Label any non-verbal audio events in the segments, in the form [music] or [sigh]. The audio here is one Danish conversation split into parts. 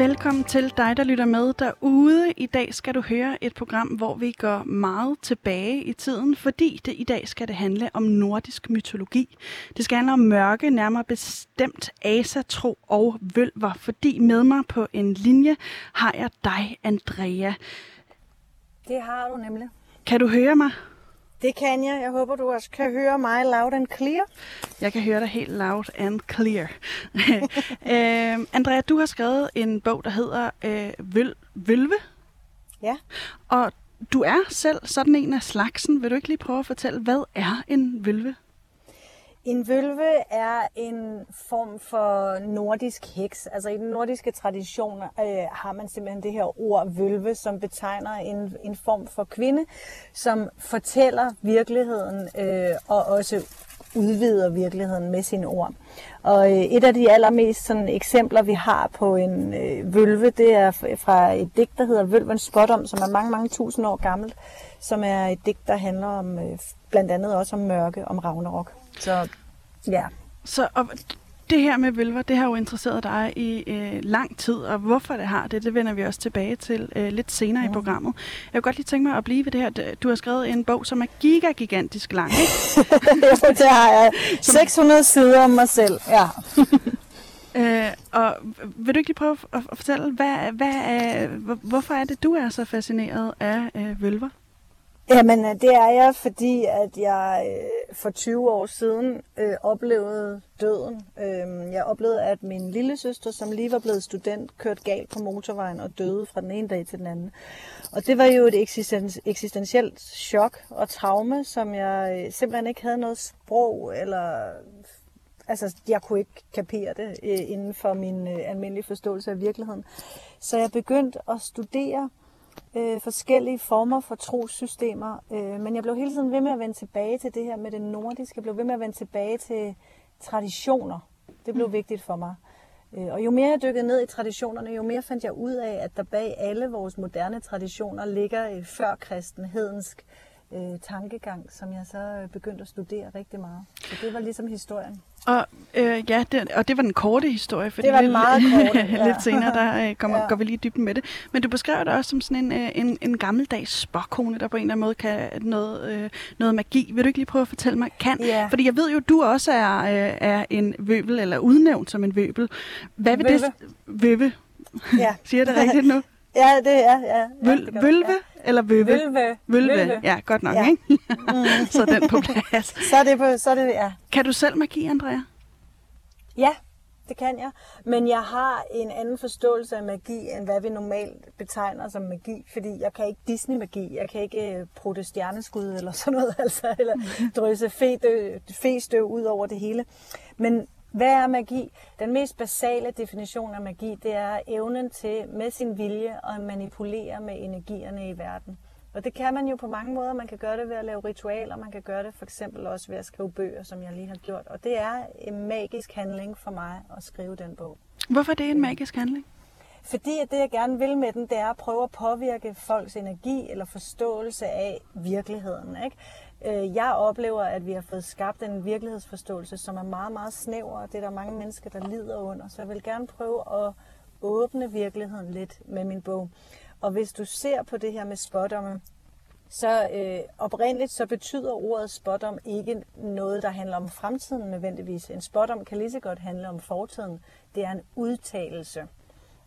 Velkommen til dig, der lytter med derude. I dag skal du høre et program, hvor vi går meget tilbage i tiden, fordi det i dag skal det handle om nordisk mytologi. Det skal handle om mørke, nærmere bestemt asatro og vølver, fordi med mig på en linje har jeg dig, Andrea. Det har du nemlig. Kan du høre mig? Det kan jeg. Jeg håber, du også kan høre mig loud and clear. Jeg kan høre dig helt loud and clear. [laughs] øh, Andrea, du har skrevet en bog, der hedder øh, Vøl- Vølve. Ja. Og du er selv sådan en af slagsen. Vil du ikke lige prøve at fortælle, hvad er en vølve? En vølve er en form for nordisk heks. Altså i den nordiske tradition øh, har man simpelthen det her ord vølve, som betegner en, en form for kvinde, som fortæller virkeligheden øh, og også udvider virkeligheden med sine ord. Og øh, et af de allermest sådan, eksempler, vi har på en øh, vølve, det er fra et digt, der hedder Vølvens Spådom, som er mange, mange tusind år gammelt, som er et digt, der handler om øh, blandt andet også om mørke, om Ragnarok. Så ja. Så og det her med vølver, det har jo interesseret dig i øh, lang tid, og hvorfor det har det, det vender vi også tilbage til øh, lidt senere mm. i programmet. Jeg kunne godt lige tænke mig at blive ved det her. Du har skrevet en bog, som er gigagigantisk lang, [laughs] ikke? jo, det har jeg. [laughs] 600 sider om mig selv, ja. [laughs] øh, og vil du ikke lige prøve at, at fortælle, hvad, hvad er, hvorfor er det, du er så fascineret af øh, vølver? Jamen, øh, det er jeg, fordi at jeg øh, for 20 år siden øh, oplevede døden. Øh, jeg oplevede, at min lille søster, som lige var blevet student, kørte galt på motorvejen og døde fra den ene dag til den anden. Og det var jo et eksistentielt chok og traume, som jeg øh, simpelthen ikke havde noget sprog eller altså, jeg kunne ikke kapere det øh, inden for min øh, almindelige forståelse af virkeligheden. Så jeg begyndte at studere øh, forskellige former for trosystemer, øh, men jeg blev hele tiden ved med at vende tilbage til det her med det nordiske. Jeg blev ved med at vende tilbage til traditioner. Det blev mm. vigtigt for mig. Øh, og jo mere jeg dykkede ned i traditionerne, jo mere fandt jeg ud af, at der bag alle vores moderne traditioner ligger et førkristen, hedensk øh, tankegang, som jeg så øh, begyndte at studere rigtig meget. Så det var ligesom historien. Og øh, ja, det, og det var den korte historie, for det var lidt, meget korte, [laughs] ja. lidt senere der øh, kommer, ja. går vi lige dybden med det. Men du beskrev det også som sådan en, øh, en, en gammeldags spokkone, der på en eller anden måde kan noget, øh, noget magi. Vil du ikke lige prøve at fortælle mig, kan? Ja. Fordi jeg ved jo, du også er, øh, er en vøbel, eller udnævnt som en vøbel. Hvad vil Vøve. det... Vøve. Ja. [laughs] Siger jeg det rigtigt nu? Ja, det er, ja. ja Vøl, det vølve ja. Eller vøve? Vølve. Vølve. Vølve. Ja, godt nok, Ja. ikke? Mm. [laughs] så er den på plads. Så er det, på, så er det, ja. Kan du selv magi, Andrea? Ja, det kan jeg. Men jeg har en anden forståelse af magi, end hvad vi normalt betegner som magi. Fordi jeg kan ikke Disney-magi. Jeg kan ikke øh, prutte stjerneskud eller sådan noget. [laughs] Altså, eller drysse fe- fe-støv ud over det hele. Men hvad er magi? Den mest basale definition af magi, det er evnen til med sin vilje at manipulere med energierne i verden. Og det kan man jo på mange måder. Man kan gøre det ved at lave ritualer, man kan gøre det for eksempel også ved at skrive bøger, som jeg lige har gjort. Og det er en magisk handling for mig at skrive den bog. Hvorfor er det en magisk handling? Fordi at det, jeg gerne vil med den, det er at prøve at påvirke folks energi eller forståelse af virkeligheden. Ikke? Øh, Jeg oplever, at vi har fået skabt en virkelighedsforståelse, som er meget, meget snæver, og det er der mange mennesker, der lider under. Så jeg vil gerne prøve at åbne virkeligheden lidt med min bog. Og hvis du ser på det her med spådomme, så øh, oprindeligt så betyder ordet spådom ikke noget, der handler om fremtiden nødvendigvis. En spådom kan lige så godt handle om fortiden. Det er en udtalelse.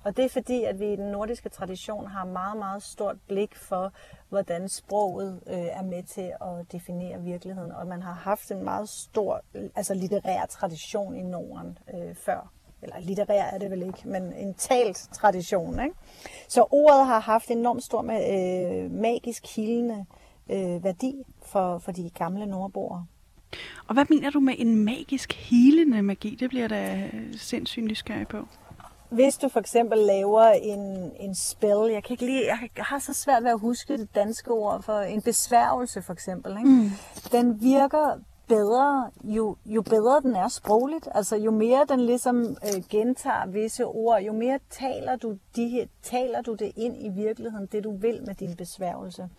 Og det er fordi, at vi i den nordiske tradition har meget, meget stort blik for, hvordan sproget øh, er med til at definere virkeligheden. Og man har haft en meget stor altså litterær tradition i Norden øh, før. Eller litterær er det vel ikke, men en talt tradition. Ikke? Så ordet har haft enormt stor øh, magisk hildende øh, værdi for, for de gamle nordboere. Og hvad mener du med en magisk helende magi? Det bliver da sindssygt nysgerrig på hvis du for eksempel laver en, en spell, jeg kan ikke lige, jeg har så svært ved at huske det danske ord for en besværgelse for eksempel, ikke? Mm. den virker bedre, jo, jo bedre den er sprogligt. Altså jo mere den ligesom øh, gentager visse ord, jo mere taler du, de, taler du det ind i virkeligheden, det du vil med din besværgelse.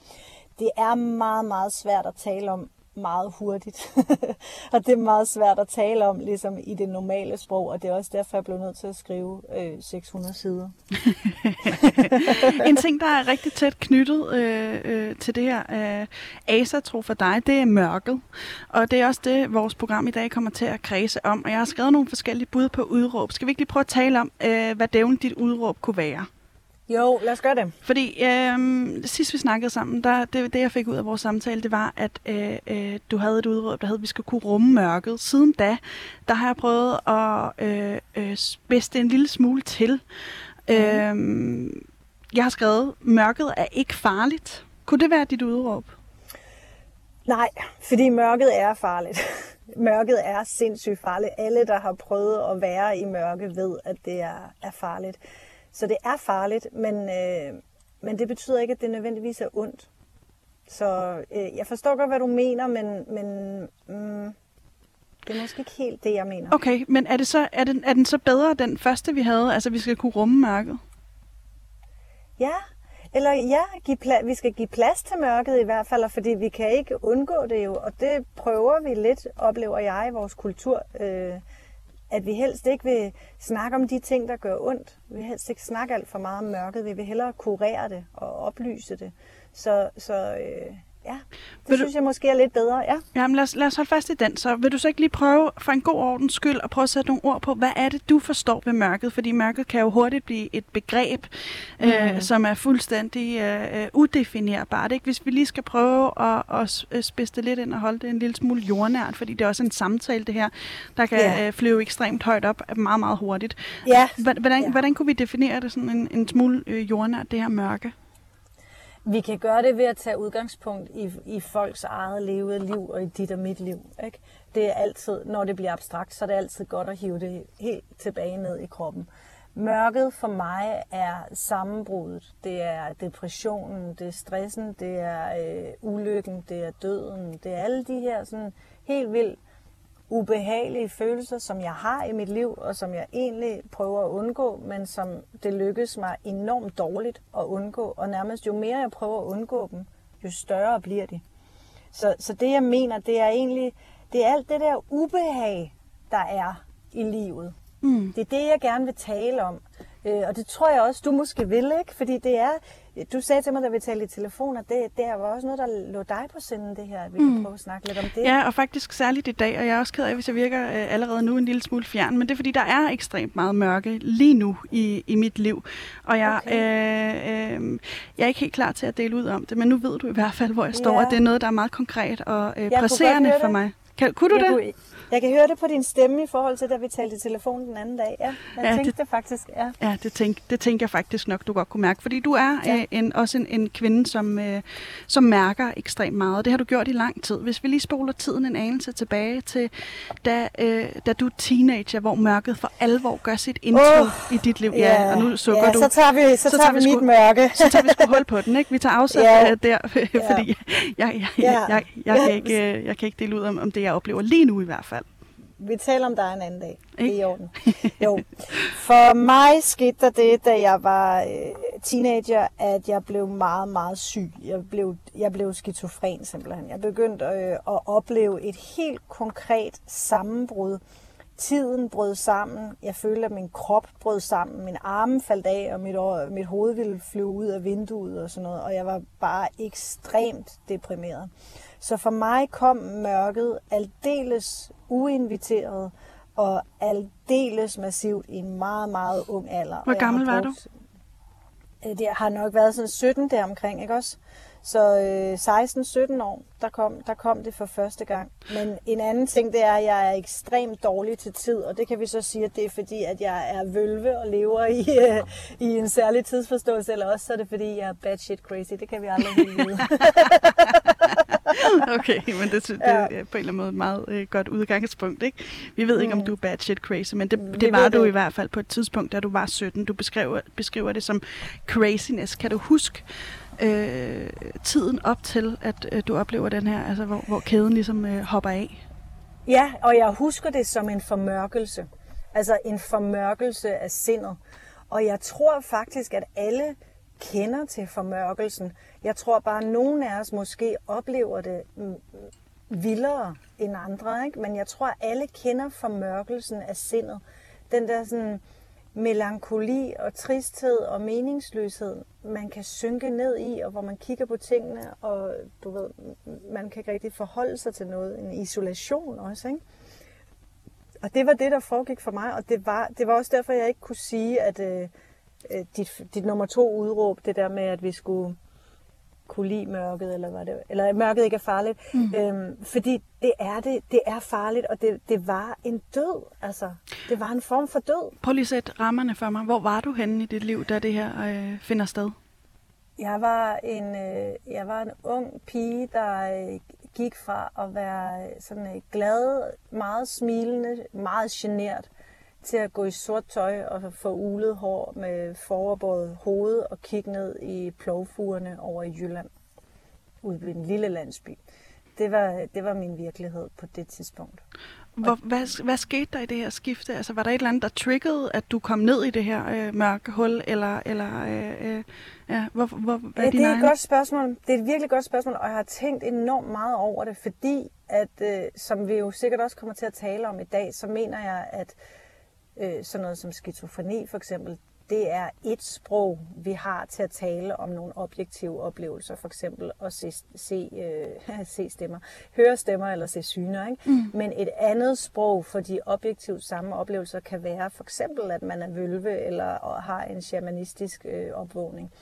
Det er meget, meget svært at tale om meget hurtigt. [laughs] og det er meget svært at tale om ligesom i det normale sprog, og det er også derfor, jeg blev nødt til at skrive øh, 600 sider. [laughs] en ting, der er rigtig tæt knyttet øh, øh, til det her øh, asatro for dig, det er mørket. Og det er også det, vores program i dag kommer til at kredse om. Og jeg har skrevet nogle forskellige bud på udråb. Skal vi ikke lige prøve at tale om, øh, hvad dævlen dit udråb kunne være? Jo, lad os gøre det. Fordi øh, sidst vi snakkede sammen, der, det, det jeg fik ud af vores samtale, det var, at øh, øh, du havde et udråb, der hed, at vi skulle kunne rumme mørket. Siden da, der har jeg prøvet at øh, øh, spidse en lille smule til. Mm. Øh, jeg har skrevet, mørket er ikke farligt. Kunne det være dit udråb? Nej, fordi mørket er farligt. [laughs] mørket er sindssygt farligt. Alle, der har prøvet at være i mørke, ved, at det er, er farligt. Så det er farligt, men, øh, men det betyder ikke, at det nødvendigvis er ondt. Så øh, jeg forstår godt, hvad du mener, men, men mm, det er måske ikke helt det, jeg mener. Okay, men er, det så, er, den, er den så bedre, den første, vi havde? Altså, vi skal kunne rumme mørket? Ja, eller ja, give pla- vi skal give plads til mørket i hvert fald, fordi vi kan ikke undgå det jo, og det prøver vi lidt, oplever jeg i vores kultur. Øh, at vi helst ikke vil snakke om de ting, der gør ondt. Vi vil helst ikke snakke alt for meget om mørket. Vi vil hellere kurere det og oplyse det. Så, så øh, Ja, det vil synes du... jeg måske er lidt bedre, ja. Jamen lad os, lad os holde fast i den. Så vil du så ikke lige prøve for en god ordens skyld at prøve at sætte nogle ord på, hvad er det, du forstår ved mørket? Fordi mørket kan jo hurtigt blive et begreb, mm. øh, som er fuldstændig øh, udefinerbart. Ikke? Hvis vi lige skal prøve at, at øh, spidse det lidt ind og holde det en lille smule jordnært, fordi det er også en samtale, det her, der kan yeah. øh, flyve ekstremt højt op meget, meget hurtigt. Ja. Hvordan, yeah. hvordan kunne vi definere det sådan en, en smule øh, jordnært, det her mørke? Vi kan gøre det ved at tage udgangspunkt i, i folks eget levede liv og i dit og mit liv. Ikke? Det er altid, når det bliver abstrakt, så er det altid godt at hive det helt tilbage ned i kroppen. Mørket for mig er sammenbruddet. Det er depressionen, det er stressen, det er øh, ulykken, det er døden. Det er alle de her sådan helt vildt ubehagelige følelser, som jeg har i mit liv, og som jeg egentlig prøver at undgå, men som det lykkes mig enormt dårligt at undgå. Og nærmest jo mere jeg prøver at undgå dem, jo større bliver de. Så, så det jeg mener, det er egentlig, det er alt det der ubehag, der er i livet. Mm. Det er det, jeg gerne vil tale om. Øh, og det tror jeg også, du måske vil, ikke? Fordi det er, du sagde til mig, da vi talte i telefon, at det, det var også noget, der lå dig på sinden, det her, vi mm. kan prøve at snakke lidt om det. Ja, og faktisk særligt i dag, og jeg er også ked af, hvis jeg virker øh, allerede nu en lille smule fjern, men det er fordi, der er ekstremt meget mørke lige nu i, i mit liv. Og jeg, okay. øh, øh, jeg er ikke helt klar til at dele ud om det, men nu ved du i hvert fald, hvor jeg står, ja. og det er noget, der er meget konkret og øh, presserende for mig. Kan, kunne du jeg det? Kunne, jeg kan høre det på din stemme i forhold til, da vi talte i telefon den anden dag. Ja, jeg ja, tænkte det, det faktisk. Ja, ja det, tænk, det tænker jeg faktisk nok, du godt kunne mærke. Fordi du er ja. øh, en, også en, en kvinde, som, øh, som mærker ekstremt meget. Det har du gjort i lang tid. Hvis vi lige spoler tiden en anelse tilbage til, da, øh, da du er teenager, hvor mørket for alvor gør sit indtog oh, i dit liv. Ja, ja og nu sukker ja, du. så tager vi, så, så tager vi, vi mit sku, mørke. så tager vi sgu hul på den, ikke? Vi tager afsæt [laughs] ja. der, [laughs] fordi jeg, jeg, jeg, jeg, jeg, jeg, kan ikke, øh, jeg kan ikke dele ud om, om det, jeg oplever lige nu i hvert fald vi taler om dig en anden dag. Det er i orden. Jo. For mig skete der det, da jeg var øh, teenager, at jeg blev meget, meget syg. Jeg blev, jeg blev skizofren simpelthen. Jeg begyndte øh, at opleve et helt konkret sammenbrud. Tiden brød sammen. Jeg følte, at min krop brød sammen. Min arme faldt af, og mit, mit hoved ville flyve ud af vinduet og sådan noget. Og jeg var bare ekstremt deprimeret. Så for mig kom mørket aldeles uinviteret og aldeles massivt i en meget, meget ung alder. Hvor gammel var du? Øh, det har nok været sådan 17 der omkring, ikke også? Så øh, 16-17 år, der kom, der kom det for første gang. Men en anden ting, det er, at jeg er ekstremt dårlig til tid, og det kan vi så sige, at det er fordi, at jeg er vølve og lever i, øh, i en særlig tidsforståelse, eller også så er det fordi, jeg er bad shit crazy. Det kan vi aldrig vide. [laughs] [laughs] okay, men det, det, ja. er på en eller anden måde et meget øh, godt udgangspunkt. Ikke? Vi ved ikke, mm. om du er bad shit crazy, men det, det var du det. i hvert fald på et tidspunkt, da du var 17. Du beskriver, beskriver det som craziness. Kan du huske øh, tiden op til, at øh, du oplever den her, altså hvor, hvor kæden ligesom øh, hopper af? Ja, og jeg husker det som en formørkelse. Altså en formørkelse af sindet. Og jeg tror faktisk, at alle kender til formørkelsen. Jeg tror bare, at nogle af os måske oplever det mm, mm, vildere end andre. Ikke? Men jeg tror, at alle kender formørkelsen af sindet. Den der sådan melankoli og tristhed og meningsløshed, man kan synke ned i, og hvor man kigger på tingene, og du ved, man kan ikke rigtig forholde sig til noget. En isolation også, ikke? Og det var det, der foregik for mig, og det var, det var også derfor, jeg ikke kunne sige, at øh, øh, dit, dit nummer to udråb, det der med, at vi skulle kunne lide mørket, eller, var det, eller mørket ikke er farligt. Mm. Øhm, fordi det er det, det er farligt, og det, det var en død. Altså, det var en form for død. Prøv lige at sætte rammerne for mig. Hvor var du henne i dit liv, da det her øh, finder sted? Jeg var en, øh, jeg var en ung pige, der øh, gik fra at være sådan øh, glad, meget smilende, meget genert, til at gå i sort tøj og få ulet hår med foroverbåret hoved og kigge ned i plovfugerne over i Jylland, ude i en lille landsby. Det var, det var min virkelighed på det tidspunkt. Hvor, hvad, hvad skete der i det her skifte? Altså, var der et eller andet, der triggede, at du kom ned i det her øh, mørke hul? Eller, eller øh, øh, ja, hvor, hvor, hvad er det er et godt spørgsmål. Det er et virkelig godt spørgsmål, og jeg har tænkt enormt meget over det, fordi, at, øh, som vi jo sikkert også kommer til at tale om i dag, så mener jeg, at øh, sådan noget som skizofreni for eksempel, det er et sprog, vi har til at tale om nogle objektive oplevelser, for eksempel at se, se, øh, [laughs] se stemmer, høre stemmer eller se syner. Ikke? Mm. Men et andet sprog for de objektivt samme oplevelser kan være for eksempel, at man er vølve eller har en shamanistisk øh, opvågning.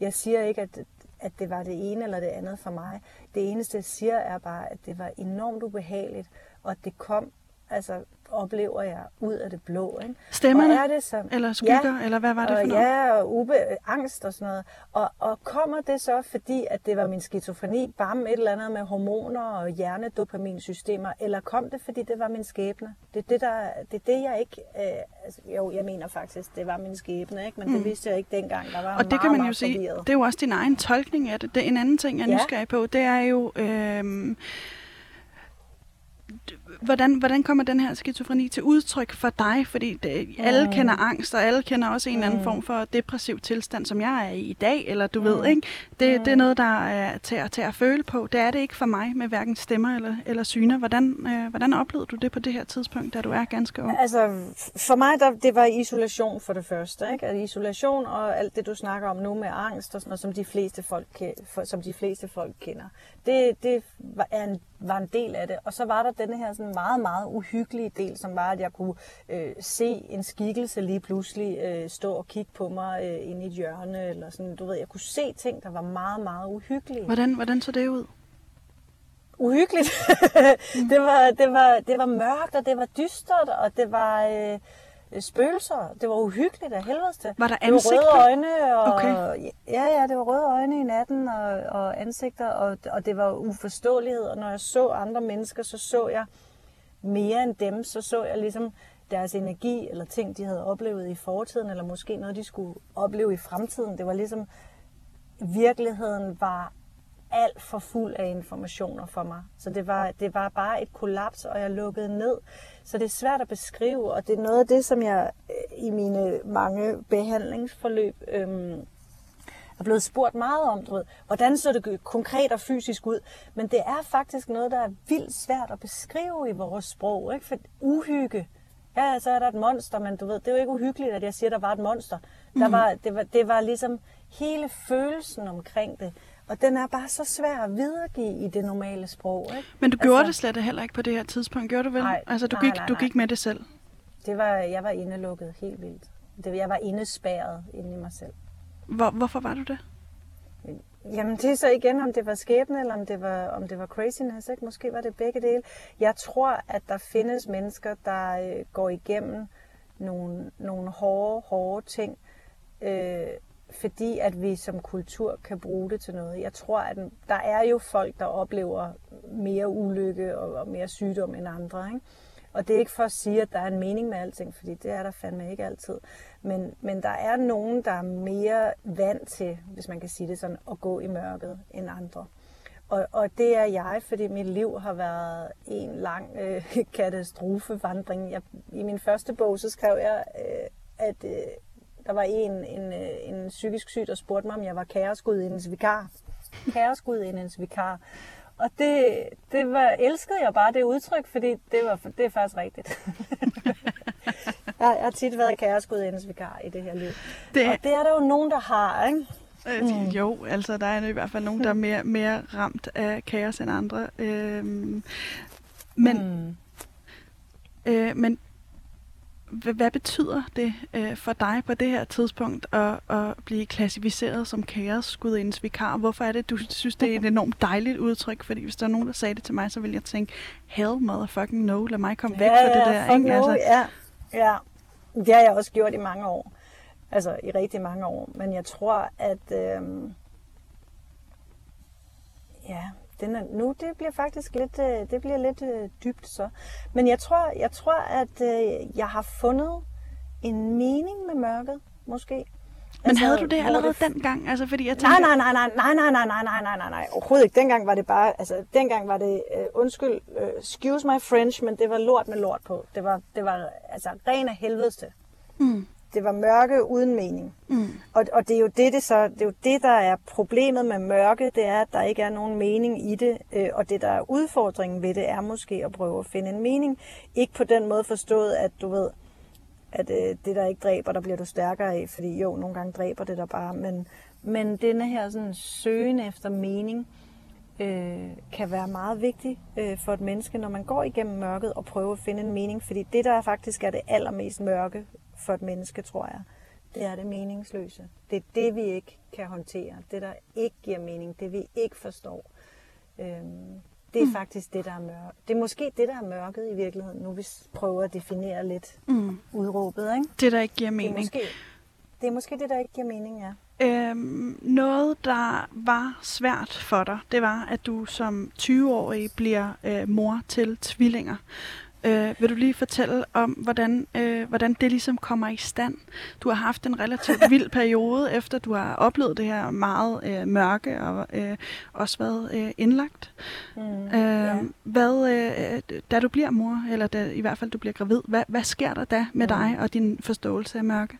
Jeg siger ikke, at, at det var det ene eller det andet for mig. Det eneste, jeg siger, er bare, at det var enormt ubehageligt, og at det kom altså oplever jeg ud af det blå. Ikke? Stemmerne? Og er det så, eller skygger? Ja, eller hvad var det for og, noget? Ja, og ube, angst og sådan noget. Og, og kommer det så, fordi at det var min skizofreni, bare med et eller andet med hormoner og hjernedopaminsystemer, eller kom det, fordi det var min skæbne? Det er det, der, det, er det jeg ikke... Øh, altså, jo, jeg mener faktisk, det var min skæbne, ikke? men mm. det vidste jeg ikke dengang. Der var og det meget, kan man jo sige, det er jo også din egen tolkning af det. det en anden ting, jeg er ja. nysgerrig på, det er jo... Øh, hvordan, hvordan kommer den her skizofreni til udtryk for dig? Fordi det, alle mm. kender angst, og alle kender også en mm. anden form for depressiv tilstand, som jeg er i i dag, eller du mm. ved, ikke? Det, mm. det er noget, der er til, til at føle på. Det er det ikke for mig med hverken stemmer eller, eller syner. Hvordan, øh, hvordan oplevede du det på det her tidspunkt, da du er ganske ung? Altså, for mig, der, det var isolation for det første. Ikke? Altså, isolation og alt det, du snakker om nu med angst, og sådan noget, som de fleste folk, som de fleste folk kender. Det, det var, en, var en del af det. Og så var der denne her sådan meget, meget uhyggelige del, som var, at jeg kunne øh, se en skikkelse lige pludselig øh, stå og kigge på mig øh, ind i et hjørne, eller sådan, du ved, jeg kunne se ting, der var meget, meget uhyggelige. Hvordan, hvordan så det ud? Uhyggeligt. [laughs] det, var, det, var, det var mørkt, og det var dystert, og det var... Øh, spøgelser. Det var uhyggeligt af helvede til. Var der ansigter? Det var røde øjne, og, okay. ja, ja, det var røde øjne i natten, og, og ansigter, og, og det var uforståelighed. Og når jeg så andre mennesker, så så jeg mere end dem. Så så jeg ligesom deres energi, eller ting, de havde oplevet i fortiden, eller måske noget, de skulle opleve i fremtiden. Det var ligesom, virkeligheden var alt for fuld af informationer for mig. Så det var, det var bare et kollaps, og jeg lukkede ned. Så det er svært at beskrive, og det er noget af det, som jeg øh, i mine mange behandlingsforløb øhm, er blevet spurgt meget om, du ved, hvordan så det konkret og fysisk ud. Men det er faktisk noget, der er vildt svært at beskrive i vores sprog. Ikke? For uhygge, ja, så er der et monster, men du ved, det er jo ikke uhyggeligt, at jeg siger, at der var et monster. Der mm. var, det, var, det var ligesom hele følelsen omkring det. Og den er bare så svær at videregive i det normale sprog. Ikke? Men du altså, gjorde det slet heller ikke på det her tidspunkt, gjorde du vel? Nej, altså, du, nej, gik, nej, nej. du gik med det selv? Det var, jeg var indelukket helt vildt. Det, jeg var indespærret inde i mig selv. Hvor, hvorfor var du det? Jamen det er så igen, om det var skæbne, eller om det var, om det var craziness. Ikke? Måske var det begge dele. Jeg tror, at der findes mennesker, der øh, går igennem nogle, nogle hårde, hårde ting, øh, fordi at vi som kultur kan bruge det til noget. Jeg tror, at der er jo folk, der oplever mere ulykke og, mere sygdom end andre. Ikke? Og det er ikke for at sige, at der er en mening med alting, fordi det er der fandme ikke altid. Men, men der er nogen, der er mere vant til, hvis man kan sige det sådan, at gå i mørket end andre. Og, og det er jeg, fordi mit liv har været en lang øh, [laughs] katastrofevandring. Jeg, I min første bog, så skrev jeg, øh, at øh, der var en, en, øh, en psykisk syg, der spurgte mig, om jeg var kaosgudindens vikar. Kaosgudindens vikar. Og det, det var, elskede jeg bare det udtryk, fordi det, var, det er faktisk rigtigt. [laughs] jeg, jeg har tit været kaosgudindens vikar i det her liv. Det... Og det er der jo nogen, der har, ikke? Øh, mm. Jo, altså der er i hvert fald nogen, der er mere, mere ramt af kaos end andre. Øhm, men, mm. øh, men hvad, betyder det øh, for dig på det her tidspunkt at, at blive klassificeret som kaosgudindens vikar? Hvorfor er det, du synes, det er et enormt dejligt udtryk? Fordi hvis der er nogen, der sagde det til mig, så ville jeg tænke, hell motherfucking no, lad mig komme ja, væk fra det der. Ikke? No, altså, ja, ja, det har jeg også gjort i mange år. Altså i rigtig mange år. Men jeg tror, at... Øh, ja, den er, nu det bliver faktisk lidt, øh, det bliver lidt øh, dybt så. Men jeg tror, jeg tror, at øh, jeg har fundet en mening med mørket, måske. Men altså, havde du det allerede det... dengang? Altså, fordi jeg tænker... nej, nej, nej, nej, nej, nej, nej, nej, nej, nej, nej, overhovedet ikke. Dengang var det bare, altså, dengang var det, uh, undskyld, uh, excuse my French, men det var lort med lort på. Det var, det var altså, ren af helvedeste. Mm det var mørke uden mening. Mm. Og, og det er jo det, det, så, det er jo det, der er problemet med mørke, det er, at der ikke er nogen mening i det. Øh, og det, der er udfordringen ved det, er måske at prøve at finde en mening. Ikke på den måde forstået, at du ved, at øh, det, der ikke dræber, der bliver du stærkere af. Fordi jo, nogle gange dræber det der bare. Men, men denne her sådan, søgen efter mening, øh, kan være meget vigtig øh, for et menneske, når man går igennem mørket og prøver at finde en mening. Fordi det, der faktisk er det allermest mørke for et menneske, tror jeg, det er det meningsløse. Det er det, vi ikke kan håndtere. Det, der ikke giver mening. Det, vi ikke forstår. Øhm, det er mm. faktisk det, der er mørket. Det er måske det, der er mørket i virkeligheden. Nu vi prøver at definere lidt mm. udråbet. Ikke? Det, der ikke giver mening. Det er, måske, det er måske det, der ikke giver mening, ja. Øhm, noget, der var svært for dig, det var, at du som 20-årig bliver øh, mor til tvillinger. Øh, vil du lige fortælle om, hvordan, øh, hvordan det ligesom kommer i stand? Du har haft en relativt [laughs] vild periode, efter du har oplevet det her meget øh, mørke og øh, også været øh, indlagt. Mm, øh, ja. hvad, øh, da du bliver mor, eller da, i hvert fald du bliver gravid, hvad, hvad sker der da med mm. dig og din forståelse af mørke?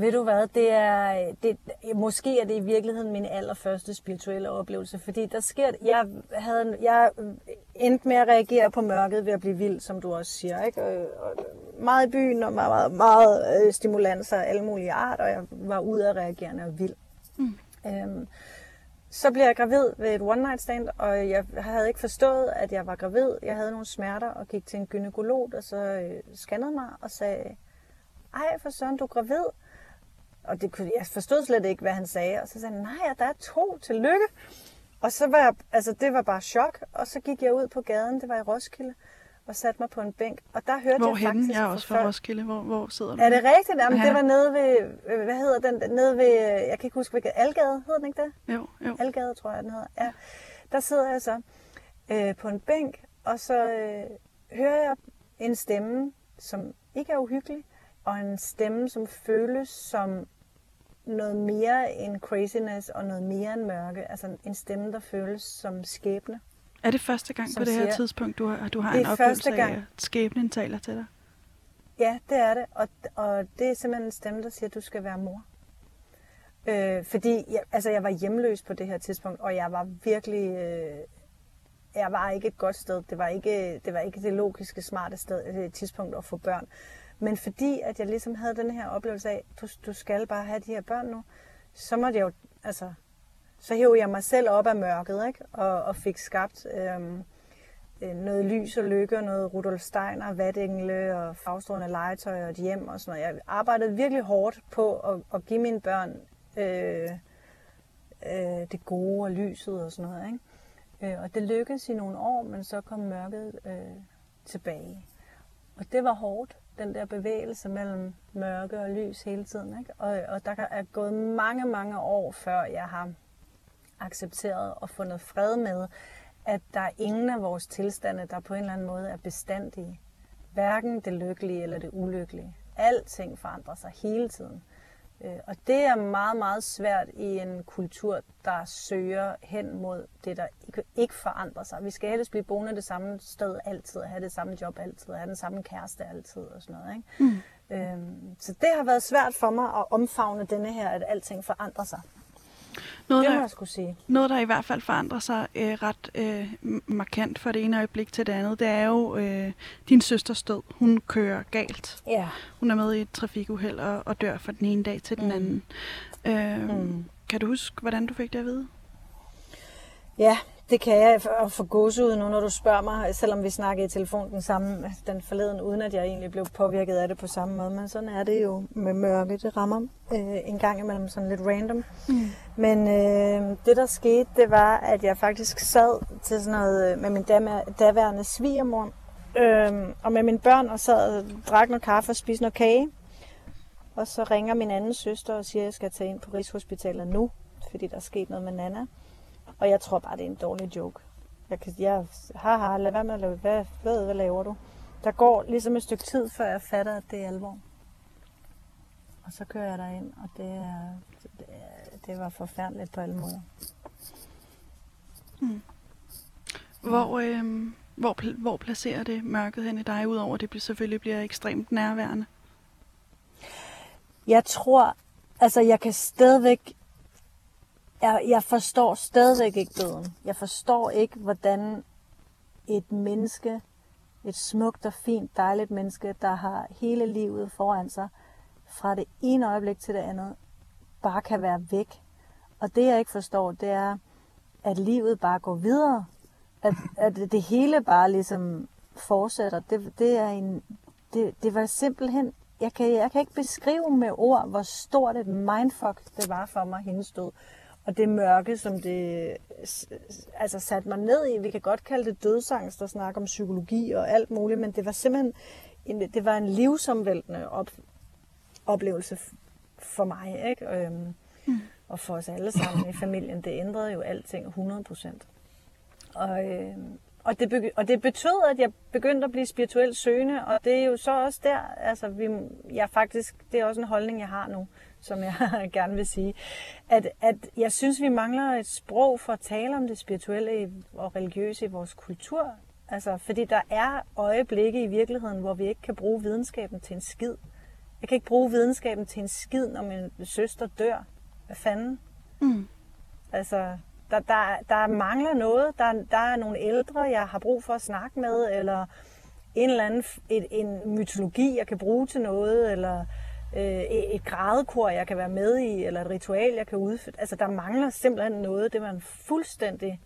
Ved du hvad, det er, det, måske er det i virkeligheden min allerførste spirituelle oplevelse, fordi der sker, jeg, havde, jeg endte med at reagere på mørket ved at blive vild, som du også siger, ikke? Og, og meget i byen, og meget, meget, meget øh, stimulanser af alle mulige art, og jeg var ude af reagerende og vild. Mm. Øhm, så blev jeg gravid ved et one night stand, og jeg havde ikke forstået, at jeg var gravid. Jeg havde nogle smerter og gik til en gynekolog, der så øh, scannede mig og sagde, ej for søren, du er gravid. Og det kunne, jeg forstod slet ikke, hvad han sagde. Og så sagde han, nej, der er to, tillykke. Og så var jeg, altså det var bare chok. Og så gik jeg ud på gaden, det var i Roskilde, og satte mig på en bænk. Og der hørte hvor jeg faktisk... Jeg er også fra Roskilde. Hvor, hvor sidder du? Er det rigtigt? Jamen, det var nede ved, øh, hvad hedder den, nede ved, jeg kan ikke huske, hvilket, Algade, hedder den ikke det? Jo, jo. Algade, tror jeg, den hedder. Ja. Der sidder jeg så øh, på en bænk, og så øh, hører jeg en stemme, som ikke er uhyggelig, og en stemme, som føles som noget mere end craziness og noget mere end mørke. Altså en stemme, der føles som skæbne. Er det første gang på det her siger, tidspunkt, du har, du har en oplevelse gang. af, at skæbnen taler til dig? Ja, det er det. Og, og det er simpelthen en stemme, der siger, at du skal være mor. Øh, fordi jeg, altså, jeg var hjemløs på det her tidspunkt, og jeg var virkelig... Øh, jeg var ikke et godt sted. Det var ikke det, var ikke det logiske, smarte sted, det øh, tidspunkt at få børn. Men fordi at jeg ligesom havde den her oplevelse af, du, du skal bare have de her børn nu, så måtte jeg jo, altså, så hævde jeg mig selv op af mørket, ikke? Og, og fik skabt øhm, øh, noget lys og lykke, og noget Rudolf Steiner, vatengle og farvestrålende legetøj og et hjem og sådan noget. Jeg arbejdede virkelig hårdt på at, at give mine børn øh, øh, det gode og lyset og sådan noget, ikke? Øh, og det lykkedes i nogle år, men så kom mørket øh, tilbage. Og det var hårdt den der bevægelse mellem mørke og lys hele tiden. Ikke? Og, og der er gået mange, mange år, før jeg har accepteret og fundet fred med, at der er ingen af vores tilstande, der på en eller anden måde er bestandige. Hverken det lykkelige eller det ulykkelige. Alting forandrer sig hele tiden. Øh, og det er meget, meget svært i en kultur, der søger hen mod det, der ikke forandrer sig. Vi skal helst blive boende det samme sted altid, have det samme job altid, have den samme kæreste altid og sådan noget. Ikke? Mm. Øhm, så det har været svært for mig at omfavne denne her, at alting forandrer sig. Noget, det der, jeg skulle sige. Noget, der i hvert fald forandrer sig øh, ret øh, markant fra det ene øjeblik til det andet, det er jo øh, din søsters død. Hun kører galt. Ja. Hun er med i et trafikuheld og, og dør fra den ene dag til den mm. anden. Øh, mm. Kan du huske, hvordan du fik det at vide? Ja, det kan jeg få gåsehud nu, når du spørger mig, selvom vi snakkede i telefon den samme den forleden, uden at jeg egentlig blev påvirket af det på samme måde. Men sådan er det jo med mørke. Det rammer øh, en gang imellem sådan lidt random. Mm. Men øh, det, der skete, det var, at jeg faktisk sad til sådan noget med min daværende svigermor, øh, og med mine børn, og sad og drak noget kaffe og spiste noget kage. Og så ringer min anden søster og siger, at jeg skal tage ind på Rigshospitalet nu, fordi der er sket noget med Nana. Og jeg tror bare, det er en dårlig joke. Jeg kan, jeg, haha, lad være med at lave, hvad, hvad, hvad laver du? Der går ligesom et stykke tid, før jeg fatter, at det er alvor. Og så kører jeg derind, og det, er, det, det var forfærdeligt på alle måder. Mm. Hvor, øh, hvor, hvor placerer det mørket hen i dig, udover at det selvfølgelig bliver ekstremt nærværende? Jeg tror, altså jeg kan stadigvæk jeg, jeg forstår stadigvæk ikke døden. Jeg forstår ikke, hvordan et menneske, et smukt og fint, dejligt menneske, der har hele livet foran sig, fra det ene øjeblik til det andet, bare kan være væk. Og det jeg ikke forstår, det er, at livet bare går videre. At, at det hele bare ligesom fortsætter. Det, det, er en, det, det var simpelthen, jeg kan, jeg kan ikke beskrive med ord, hvor stort et mindfuck det var for mig, hendes død og det mørke, som det altså satte mig ned i. Vi kan godt kalde det dødsangst der snakker om psykologi og alt muligt, men det var simpelthen en, det var en livsomvæltende op, oplevelse for mig, ikke? Øhm, mm. og for os alle sammen i familien. Det ændrede jo alting 100 procent. Og, øh, og, det, og det betød, at jeg begyndte at blive spirituelt søgende, og det er jo så også der, altså vi, jeg faktisk, det er også en holdning, jeg har nu, som jeg [laughs] gerne vil sige, at, at jeg synes, vi mangler et sprog for at tale om det spirituelle og religiøse i vores kultur. Altså, fordi der er øjeblikke i virkeligheden, hvor vi ikke kan bruge videnskaben til en skid. Jeg kan ikke bruge videnskaben til en skid, når min søster dør. Hvad fanden? Mm. Altså, der, der, der mangler noget. Der, der er nogle ældre, jeg har brug for at snakke med, eller en eller anden et, en mytologi, jeg kan bruge til noget, eller øh, et grædekor, jeg kan være med i, eller et ritual, jeg kan udføre. Altså, der mangler simpelthen noget. Det var en fuldstændig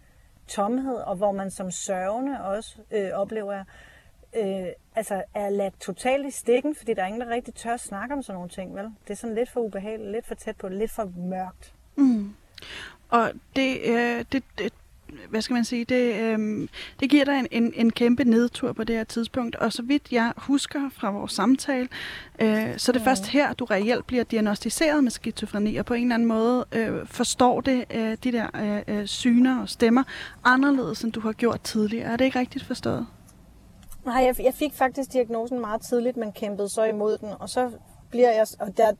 tomhed, og hvor man som sørgende også øh, oplever, øh, altså er ladt totalt i stikken, fordi der er ingen, der rigtig tør at snakke om sådan nogle ting, vel? Det er sådan lidt for ubehageligt, lidt for tæt på, lidt for mørkt. Mm. Og det, øh, det, det, hvad skal man sige, det, øh, det giver dig en, en, en kæmpe nedtur på det her tidspunkt. Og så vidt jeg husker fra vores samtale, øh, så er det ja. først her, du reelt bliver diagnostiseret med skizofreni, og på en eller anden måde øh, forstår det øh, de der øh, øh syner og stemmer anderledes, end du har gjort tidligere. Er det ikke rigtigt forstået? Nej, jeg, jeg fik faktisk diagnosen meget tidligt, men kæmpede så imod den, og så bliver jeg, og der,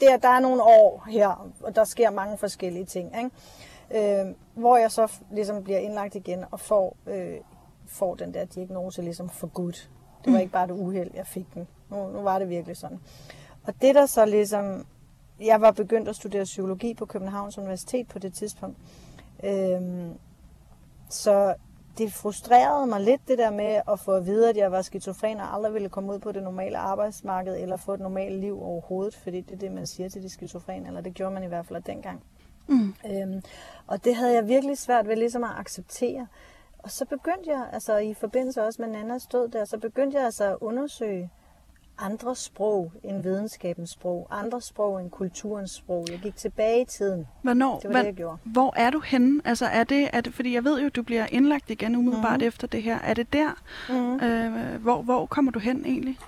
der, der er nogle år her, og der sker mange forskellige ting, ikke? Øh, hvor jeg så ligesom bliver indlagt igen og får, øh, får den der diagnose ligesom for godt. Det var mm. ikke bare det uheld, jeg fik den. Nu, nu var det virkelig sådan. Og det der så ligesom, jeg var begyndt at studere psykologi på Københavns Universitet på det tidspunkt. Øh, så det frustrerede mig lidt det der med at få at vide, at jeg var skizofren og aldrig ville komme ud på det normale arbejdsmarked eller få et normalt liv overhovedet, fordi det er det, man siger til de skizofrene, eller det gjorde man i hvert fald dengang. Mm. Øhm, og det havde jeg virkelig svært ved ligesom at acceptere. Og så begyndte jeg, altså i forbindelse også med Nannas død der, så begyndte jeg altså at undersøge, andre sprog end videnskabens sprog, andre sprog end kulturens sprog. Jeg gik tilbage i tiden. Hvornår, det var det, jeg gjorde. Hvor er du henne? Altså er det, er det, fordi jeg ved jo, du bliver indlagt igen umiddelbart mm-hmm. efter det her. Er det der? Mm-hmm. Øh, hvor, hvor kommer du hen egentlig?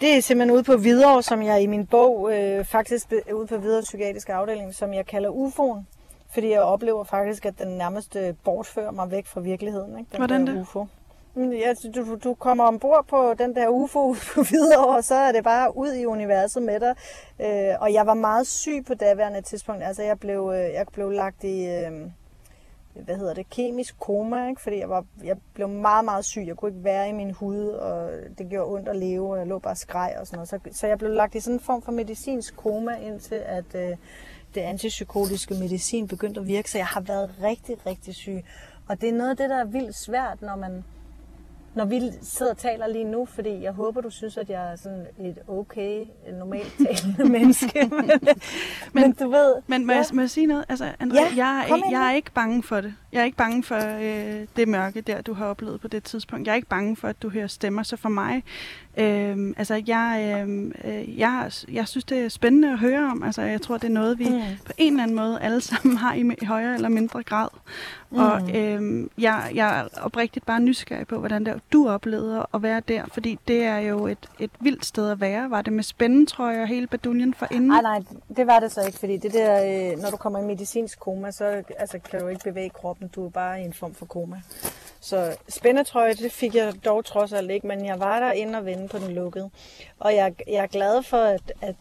Det er simpelthen ude på Hvidovre, som jeg i min bog, øh, faktisk ude på Hvidovre Psykiatriske Afdeling, som jeg kalder UFO'en. Fordi jeg oplever faktisk, at den nærmest øh, bortfører mig væk fra virkeligheden. Ikke? Den Hvordan det? UFO. Mm, ja, du, du kommer ombord på den der UFO [laughs] på og så er det bare ud i universet med dig. Øh, og jeg var meget syg på daværende tidspunkt. Altså, jeg blev, øh, jeg blev lagt i... Øh, hvad hedder det, kemisk koma, ikke? fordi jeg, var, jeg blev meget, meget syg. Jeg kunne ikke være i min hud, og det gjorde ondt at leve, og jeg lå bare og skreg og sådan noget. Så, så jeg blev lagt i sådan en form for medicinsk koma, indtil at øh, det antipsykotiske medicin begyndte at virke. Så jeg har været rigtig, rigtig syg. Og det er noget af det, der er vildt svært, når man når vi sidder og taler lige nu, fordi jeg håber, du synes, at jeg er sådan et okay, normalt talende [laughs] menneske. men, men du ved... Men må, ja. jeg, må jeg sige noget? Altså, André, Ja, jeg, ind jeg er ikke bange for det. Jeg er ikke bange for øh, det mørke der, du har oplevet på det tidspunkt. Jeg er ikke bange for, at du hører stemmer. Så for mig, øh, altså, jeg, øh, øh, jeg, jeg synes, det er spændende at høre om. Altså, jeg tror, det er noget, vi Mm. på en eller anden måde alle [laughs] sammen har i, i højere eller mindre grad. Mm. Og øh, jeg, jeg er oprigtigt bare nysgerrig på, hvordan det, du oplevede at være der. Fordi det er jo et, et vildt sted at være. Var det med spændetrøje og hele baduljen for inden? Nej, nej, det var det så ikke, fordi det der, øh, når du kommer i medicinsk koma, så altså, kan du ikke bevæge kroppen, du er bare i en form for koma. Så spændetrøje, det fik jeg dog trods alt ikke, men jeg var der inde og vende på den lukkede. Og jeg, jeg er glad for, at, at,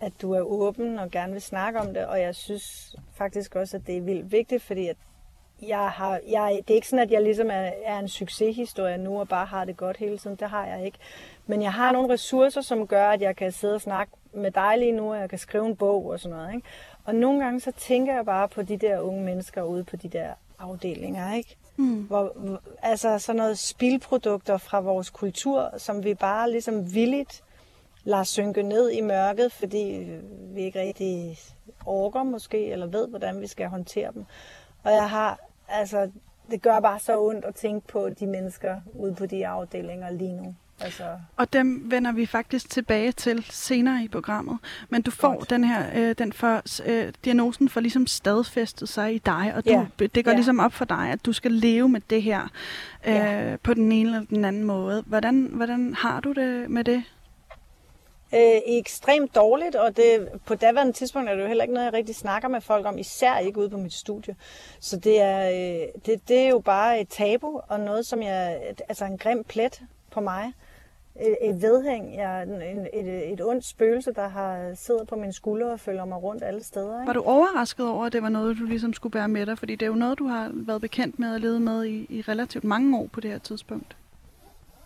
at du er åben og gerne vil snakke om det, og jeg synes faktisk også, at det er vildt vigtigt, fordi at jeg har, jeg, det er ikke sådan, at jeg ligesom er, er en succeshistorie nu og bare har det godt hele tiden. Det har jeg ikke. Men jeg har nogle ressourcer, som gør, at jeg kan sidde og snakke med dig lige nu, og jeg kan skrive en bog og sådan noget. Ikke? Og nogle gange så tænker jeg bare på de der unge mennesker ude på de der afdelinger, ikke? Mm. Hvor, altså sådan noget spildprodukter fra vores kultur, som vi bare ligesom villigt lader synke ned i mørket, fordi vi ikke rigtig orker måske, eller ved, hvordan vi skal håndtere dem. Og jeg har, altså, det gør bare så ondt at tænke på de mennesker ude på de afdelinger lige nu. Altså, Og dem vender vi faktisk tilbage til senere i programmet. Men du får Godt. den her, øh, den for, øh, diagnosen for ligesom stadfæstet sig i dig, og du, Ja. det går Ja. ligesom op for dig, at du skal leve med det her øh, Ja. på den ene eller den anden måde. Hvordan, hvordan har du det med det? øh, ekstremt dårligt, og det, på daværende tidspunkt er det jo heller ikke noget, jeg rigtig snakker med folk om, især ikke ude på mit studie. Så det er, øh, det, det er jo bare et tabu, og noget, som jeg, altså en grim plet på mig. Et, et vedhæng, jeg, en, et, et ondt spøgelse, der har siddet på mine skuldre og følger mig rundt alle steder. Ikke? Var du overrasket over, at det var noget, du ligesom skulle bære med dig? Fordi det er jo noget, du har været bekendt med og levet med i, i relativt mange år på det her tidspunkt.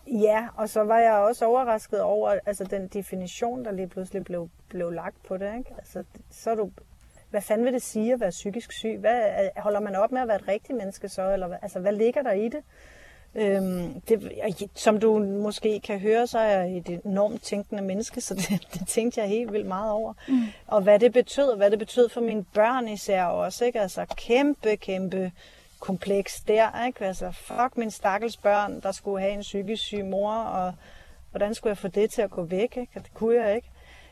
Ja, og så var jeg også overrasket over altså den definition, der lige pludselig blev, blev lagt på det. Ikke? Altså, så er du, hvad fanden vil det sige at være psykisk syg? Hvad, er- holder man op med at være et rigtigt menneske så? Eller, altså, hvad ligger der i det? Øhm, det? Som du måske kan høre, så er jeg et enormt tænkende menneske, så [laughs] det, det tænkte jeg helt vildt meget over. Mm. Og hvad det betød, og hvad det betød for mine børn især også. Ikke? Altså kæmpe, kæmpe kompleks der. Ikke? Altså fuck min stakkels børn, der skulle have en psykisk syg mor, og hvordan skulle jeg få det til at gå væk? Ikke? Og det kunne jeg ikke.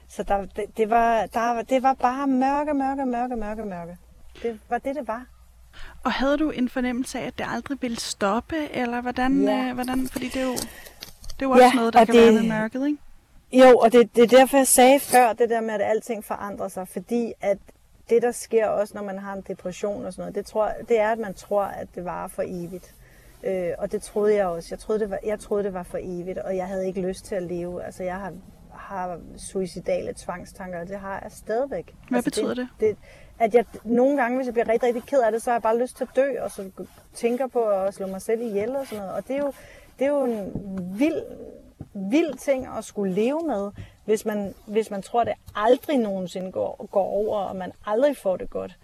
Så der, det, det, var, der, det var bare mørke, mørke, mørke, mørke, mørke. Det var det, det var. Og havde du en fornemmelse af, at det aldrig ville stoppe, eller hvordan? Ja. Øh, hvordan fordi det er jo, det er jo også Ja, noget, der og kan det- være med mørket, ikke? Jo, og det, det er derfor, jeg sagde før det der med, at alting forandrer sig, fordi at det, der sker også, når man har en depression og sådan noget, det, tror, det er, at man tror, at det varer for evigt. Øh, og det troede jeg også. Jeg troede, det var, jeg troede, det var for evigt, og jeg havde ikke lyst til at leve. Altså, jeg har, har suicidale tvangstanker, og det har jeg stadigvæk. Hvad altså, betyder det? det? At jeg nogle gange, hvis jeg bliver rigtig, rigtig ked af det, så har jeg bare lyst til at dø, og så tænker på at slå mig selv ihjel og sådan noget. Og det er jo, det er jo en vild, vild ting at skulle leve med, hvis man, hvis man tror, at det aldrig nogensinde går, går over, og man aldrig får det godt.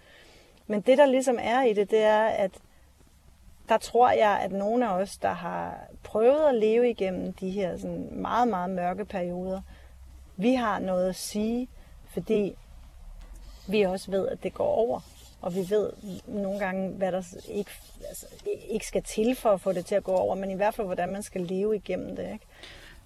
Men det, der ligesom er i det, det er, at der tror jeg, at nogle af os, der har prøvet at leve igennem de her sådan meget, meget mørke perioder, vi har noget at sige, fordi vi også ved, at det går over. Og vi ved nogle gange, hvad der ikke, altså, ikke skal til for at få det til at gå over, men i hvert fald, hvordan man skal leve igennem det. Ikke?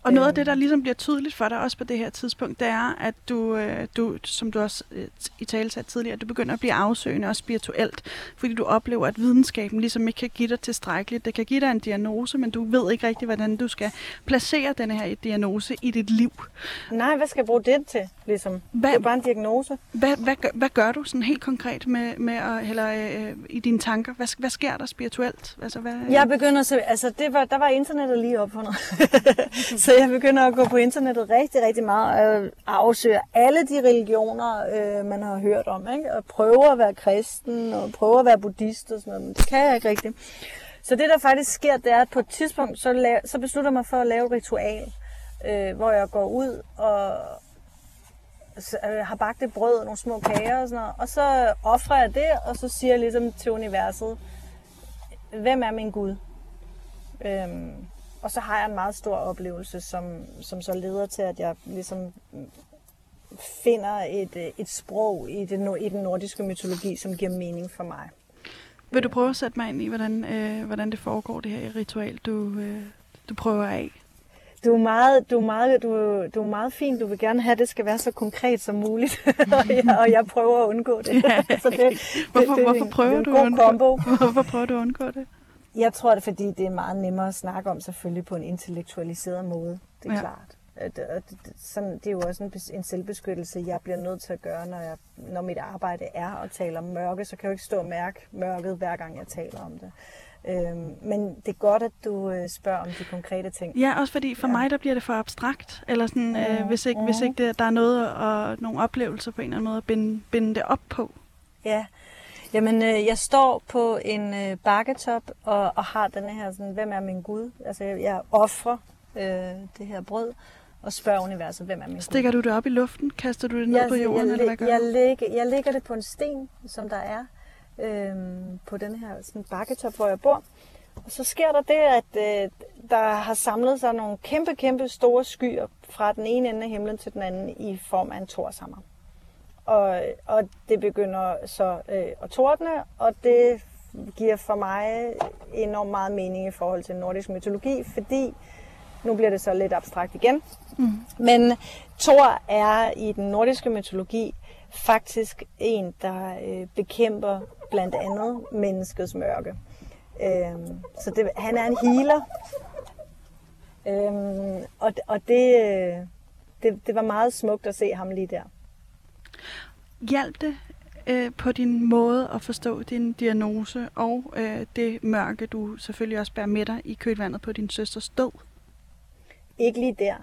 Og noget af det, der ligesom bliver tydeligt for dig også på det her tidspunkt, det er, at du, øh, du som du også øh, i tale sagde tidligere, du begynder at blive afsøgende og spirituelt, fordi du oplever, at videnskaben ligesom ikke kan give dig tilstrækkeligt. Det kan give dig en diagnose, men du ved ikke rigtig, hvordan du skal placere denne her diagnose i dit liv. Nej, hvad skal jeg bruge det til? Ligesom? Hvad- Det er bare en diagnose. Hvad, hvad, gør, hvad gør du sådan helt konkret med, med at, eller, øh, i dine tanker? Hvad, hvad sker der spirituelt? Altså, hvad, Jeg begynder at se, altså det var, der var internettet lige opfundet. [laughs] så Øh, jeg begynder at gå på internettet rigtig, rigtig meget og afsøger alle de religioner, øh, man har hørt om. Ikke? Og prøver at være kristen og prøver at være buddhist og sådan noget, men det kan jeg ikke rigtigt. Så det, der faktisk sker, det er, at på et tidspunkt, så, la- så beslutter jeg mig for at lave et ritual, øh, hvor jeg går ud og så, øh, har bagt et brød og nogle små kager og sådan noget. Og så offrer jeg det, og så siger jeg ligesom til universet, hvem er min Gud? Øhm, og så har jeg en meget stor oplevelse, som, som så leder til, at jeg ligesom finder et, øh, et sprog i, det, i den nordiske mytologi, som giver mening for mig. Vil du prøve at sætte mig ind i, hvordan, øh, hvordan det foregår, det her ritual, du, øh, du prøver af? Du er, meget, du, er meget, du, du er meget fin. Du vil gerne have, at det skal være så konkret som muligt. [laughs] og, jeg, og jeg prøver at undgå det. [laughs] [laughs] så det, Hvorfor, det, det, hvorfor prøver det er du at kombo. hvorfor prøver du at undgå det? Jeg tror det, fordi det er meget nemmere at snakke om selvfølgelig på en intellektualiseret måde. Det er Ja. klart. Og sådan, det er jo også en, en selvbeskyttelse, jeg bliver nødt til at gøre, når, jeg, når mit arbejde er at tale om mørke. Så kan jeg jo ikke stå og mærke mørket, hver gang jeg taler om det. Øhm, men det er godt, at du øh, spørger om de konkrete ting. Ja, også fordi for ja. Mig, der bliver det for abstrakt. Eller sådan, øh, hvis ikke, hvis ikke det, der er noget og nogle oplevelser på en eller anden måde at binde, binde det op på. Ja, jamen øh, jeg står på en øh, bakketop og, og har den her sådan, hvem er min Gud? Altså jeg, jeg offrer øh, det her brød og spørger universet, hvem er min Gud? Stikker du det op i luften? Kaster du det ned jeg, på jorden? jeg, eller hvad gør jeg, lægger, jeg lægger det på en sten, som der er øhm, på den her sådan bakketop, hvor jeg bor. Og så sker der det, at øh, der har samlet sig nogle kæmpe, kæmpe store skyer fra den ene ende af himlen til den anden i form af en torshammer. Og, og det begynder så øh, at tordne, og det giver for mig enormt meget mening i forhold til nordisk mytologi, fordi nu bliver det så lidt abstrakt igen. Mm. Men Thor er i den nordiske mytologi faktisk en, der øh, bekæmper blandt andet menneskets mørke. Øhm, så det, han er en healer. Øhm, og og det, øh, det, det var meget smukt at se ham lige der. Hjalp det øh, på din måde at forstå din diagnose og øh, det mørke, du selvfølgelig også bærer med dig i kølvandet på din søsters død. Ikke lige der.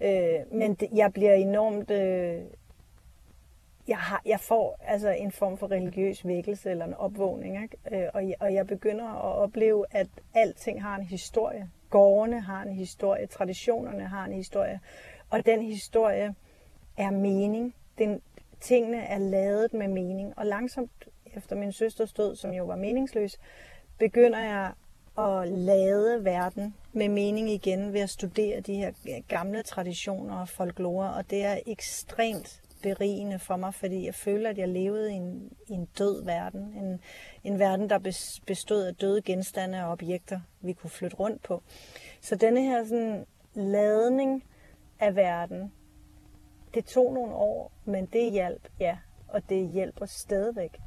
Øh, men det, jeg bliver enormt... Øh, jeg, har, jeg får altså en form for religiøs vækkelse eller en opvågning. Ikke? Øh, og, jeg, og jeg begynder at opleve, at alting har en historie. Gårdene har en historie, traditionerne har en historie. Og den historie er mening. Den, tingene er lavet med mening. Og langsomt efter min søsters død, som jo var meningsløs, begynder jeg at lade verden med mening igen ved at studere de her gamle traditioner og folklore, og det er ekstremt berigende for mig, fordi jeg føler, at jeg levede i en, i en død verden. En, en verden, der bestod af døde genstande og objekter, vi kunne flytte rundt på. Så denne her sådan, ladning af verden, det tog nogle år, men det hjalp, ja, og det hjælper stadigvæk.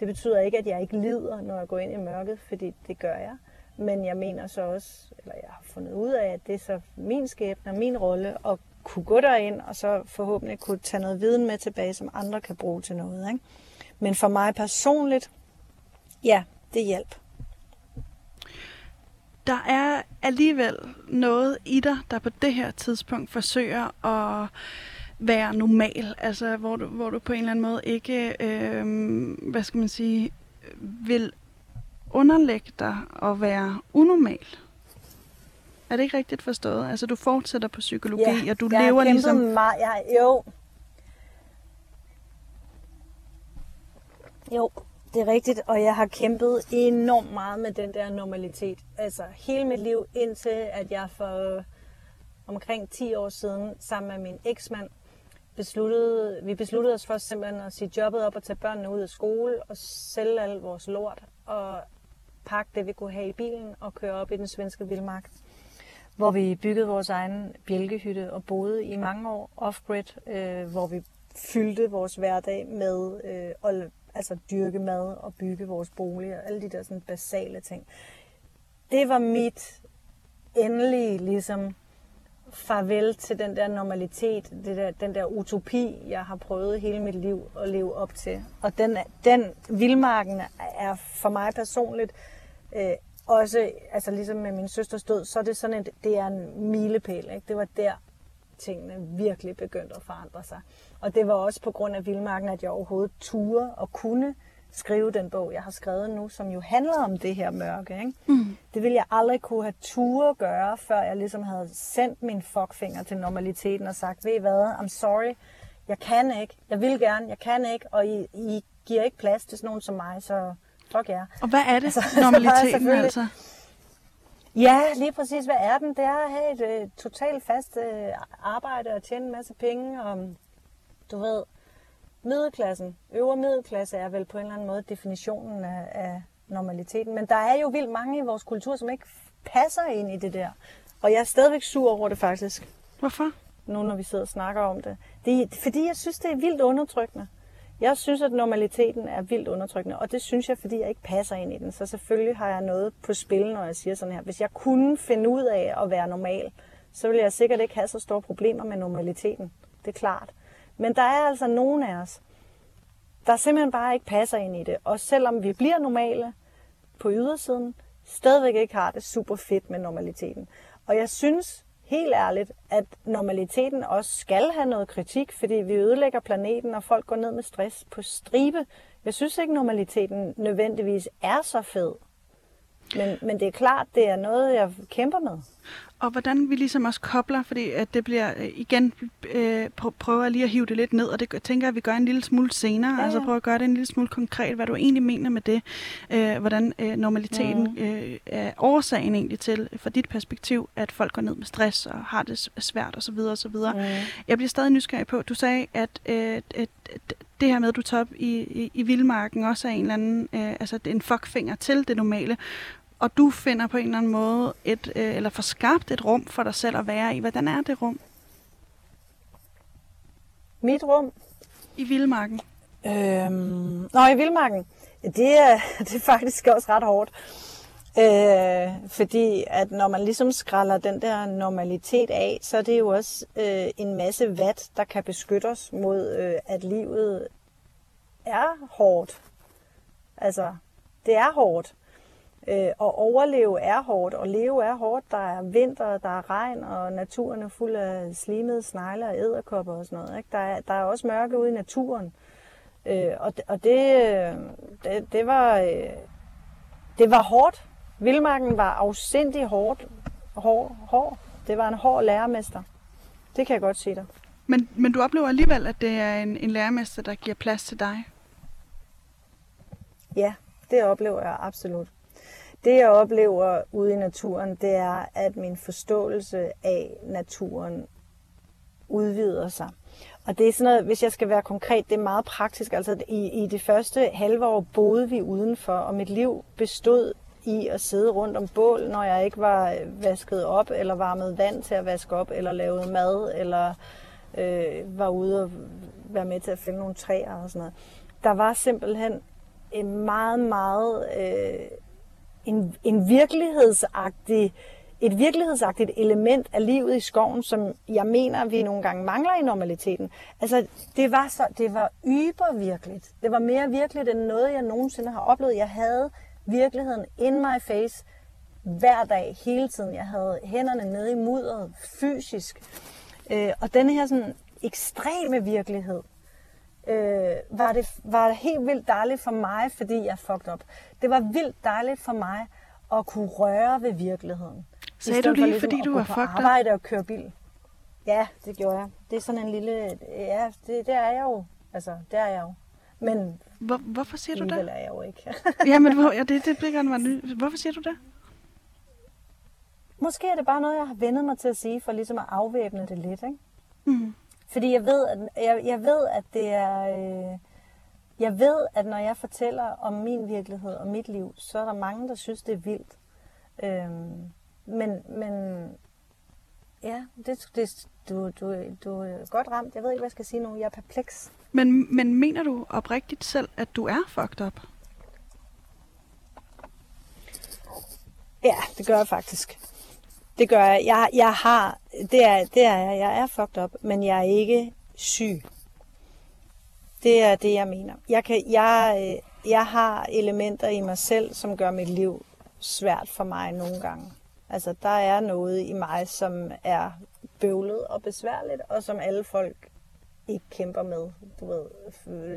Det betyder ikke, at jeg ikke lider, når jeg går ind i mørket, fordi det gør jeg. Men jeg mener så også, eller jeg har fundet ud af, at det er så min skæbne og min rolle at kunne gå derind, og så forhåbentlig kunne tage noget viden med tilbage, som andre kan bruge til noget. Ikke? Men for mig personligt, ja, det hjælp. Der er alligevel noget i dig, der på det her tidspunkt forsøger at være normal, altså hvor du, hvor du på en eller anden måde ikke, øh, hvad skal man sige, vil underlægge dig at være unormal. Er det ikke rigtigt forstået? Altså du fortsætter på psykologi, og du jeg har lever kæmpet ligesom... Meget, jeg, jo. Jo, det er rigtigt, og jeg har kæmpet enormt meget med den der normalitet. Altså hele mit liv, indtil at jeg for omkring 10 år siden, sammen med min eksmand, besluttede, vi besluttede os for simpelthen at sige jobbet op og tage børnene ud af skole og sælge al vores lort og pakke det, vi kunne have i bilen og køre op i den svenske vildmark. hvor vi byggede vores egen bjælkehytte og boede i mange år off-grid, øh, hvor vi fyldte vores hverdag med øh, at altså dyrke mad og bygge vores bolig og alle de der sådan basale ting. Det var mit endelige ligesom farvel til den der normalitet, det der, den der utopi, jeg har prøvet hele mit liv at leve op til. Og den, den vildmarken er for mig personligt øh, også, altså ligesom med min søsters død, så er det sådan en, det er en milepæl. Ikke? Det var der, tingene virkelig begyndte at forandre sig. Og det var også på grund af vildmarken, at jeg overhovedet turde og kunne skrive den bog, jeg har skrevet nu, som jo handler om det her mørke. Ikke? Mm. Det ville jeg aldrig kunne have ture gøre, før jeg ligesom havde sendt min fuckfinger til normaliteten og sagt, ved I hvad, I'm sorry, jeg kan ikke, jeg vil gerne, jeg kan ikke, og I, I giver ikke plads til sådan nogen som mig, så fuck jer. Yeah. Og hvad er det, altså, [laughs] normaliteten altså? Ja, lige præcis. Hvad er den? Det er at have et uh, totalt fast uh, arbejde og tjene en masse penge. Og, du ved, middelklassen, øvre middelklasse er vel på en eller anden måde definitionen af, af normaliteten. Men der er jo vildt mange i vores kultur, som ikke passer ind i det der. Og jeg er stadigvæk sur over det faktisk. Hvorfor? Nu når vi sidder og snakker om det. Det er, fordi jeg synes, det er vildt undertrykkende. Jeg synes, at normaliteten er vildt undertrykkende, og det synes jeg, fordi jeg ikke passer ind i den. Så selvfølgelig har jeg noget på spil, når jeg siger sådan her. Hvis jeg kunne finde ud af at være normal, så ville jeg sikkert ikke have så store problemer med normaliteten. Det er klart. Men der er altså nogen af os, der simpelthen bare ikke passer ind i det. Og selvom vi bliver normale på ydersiden, stadigvæk ikke har det super fedt med normaliteten. Og jeg synes helt ærligt, at normaliteten også skal have noget kritik, fordi vi ødelægger planeten, og folk går ned med stress på stribe. Jeg synes ikke, normaliteten nødvendigvis er så fed. Men, men det er klart, det er noget, jeg kæmper med. Og hvordan vi ligesom også kobler, fordi at det bliver øh, igen, øh, prøver jeg lige at hive det lidt ned, og det tænker jeg, at vi gør en lille smule senere, ja, ja. altså prøver at gøre det en lille smule konkret, hvad du egentlig mener med det, øh, hvordan øh, normaliteten mm. øh, er årsagen egentlig til, fra dit perspektiv, at folk går ned med stress og har det svært osv. osv. Mm. Jeg bliver stadig nysgerrig på, du sagde, at, øh, at det her med, at du tager op i, i, i vildmarken, også er en eller anden, øh, altså en fuckfinger til det normale og du finder på en eller anden måde et, øh, eller får skabt et rum for dig selv at være i. Hvordan er det rum? Mit rum? I Vildmarken. Øhm, nå, i Vildmarken. Det er, [laughs] det er faktisk også ret hårdt. Øh, fordi at når man ligesom skræller den der normalitet af, så er det jo også øh, en masse vat, der kan beskytte os mod, øh, at livet er hårdt. Altså, det er hårdt. Øh, og overleve er hårdt, og leve er hårdt. Der er vinter, der er regn, og naturen er fuld af slimede snegle og æderkopper og sådan noget. Ikke? Der, er, der er også mørke ude i naturen. Øh, og og det, det, det, var, øh, det var hårdt. Vildmarken var afsindig hårdt. Hård, hård. Det var en hård lærermester. Det kan jeg godt sige dig. Men, men du oplever alligevel, at det er en, en lærermester, der giver plads til dig? Ja, det oplever jeg absolut. Det jeg oplever ude i naturen, det er, at min forståelse af naturen udvider sig. Og det er sådan noget, hvis jeg skal være konkret, det er meget praktisk. Altså i, i det første halve år boede vi udenfor, og mit liv bestod i at sidde rundt om bål, når jeg ikke var øh, vasket op, eller varmet vand til at vaske op, eller lavet mad, eller øh, var ude og være med til at finde nogle træer og sådan noget. Der var simpelthen en meget, meget øh, en, en virkelighedsagtig, et virkelighedsagtigt element af livet i skoven, som jeg mener, vi nogle gange mangler i normaliteten. Altså, det var, så, det var ybervirkeligt. Det var mere virkeligt end noget, jeg nogensinde har oplevet. Jeg havde virkeligheden in my face hver dag, hele tiden. Jeg havde hænderne nede i mudderet, fysisk. Øh, og denne her sådan ekstreme virkelighed, øh, var, det, var det helt vildt dejligt for mig, fordi jeg fucked op. Det var vildt dejligt for mig at kunne røre ved virkeligheden. Sagde du det, for ligesom fordi du var fucked arbejde og køre bil. Ja, det gjorde jeg. Det er sådan en lille... Ja, det, det er jeg jo. Altså, det er jeg jo. Men Hvor, hvorfor siger du det? er jeg jo ikke. [laughs] ja, men hvor, ja, det, det bliver gerne mig Hvorfor siger du det? Måske er det bare noget, jeg har vendet mig til at sige, for ligesom at afvæbne det lidt, ikke? Mm. Fordi jeg ved, at, jeg, jeg ved, at det er... Øh, jeg ved, at når jeg fortæller om min virkelighed og mit liv, så er der mange, der synes, det er vildt. Øhm, men, men Ja, det, det, du, du, du er godt ramt. Jeg ved ikke, hvad jeg skal sige nu. Jeg er perpleks. Men, men mener du oprigtigt selv, at du er fucked up? Ja, det gør jeg faktisk. Det gør jeg. Jeg, jeg har, det er, det er jeg. Jeg er fucked up, men jeg er ikke syg. Det er det, jeg mener. Jeg, kan, jeg, øh, jeg har elementer i mig selv, som gør mit liv svært for mig nogle gange. Altså, der er noget i mig, som er bøvlet og besværligt, og som alle folk ikke kæmper med. Du ved,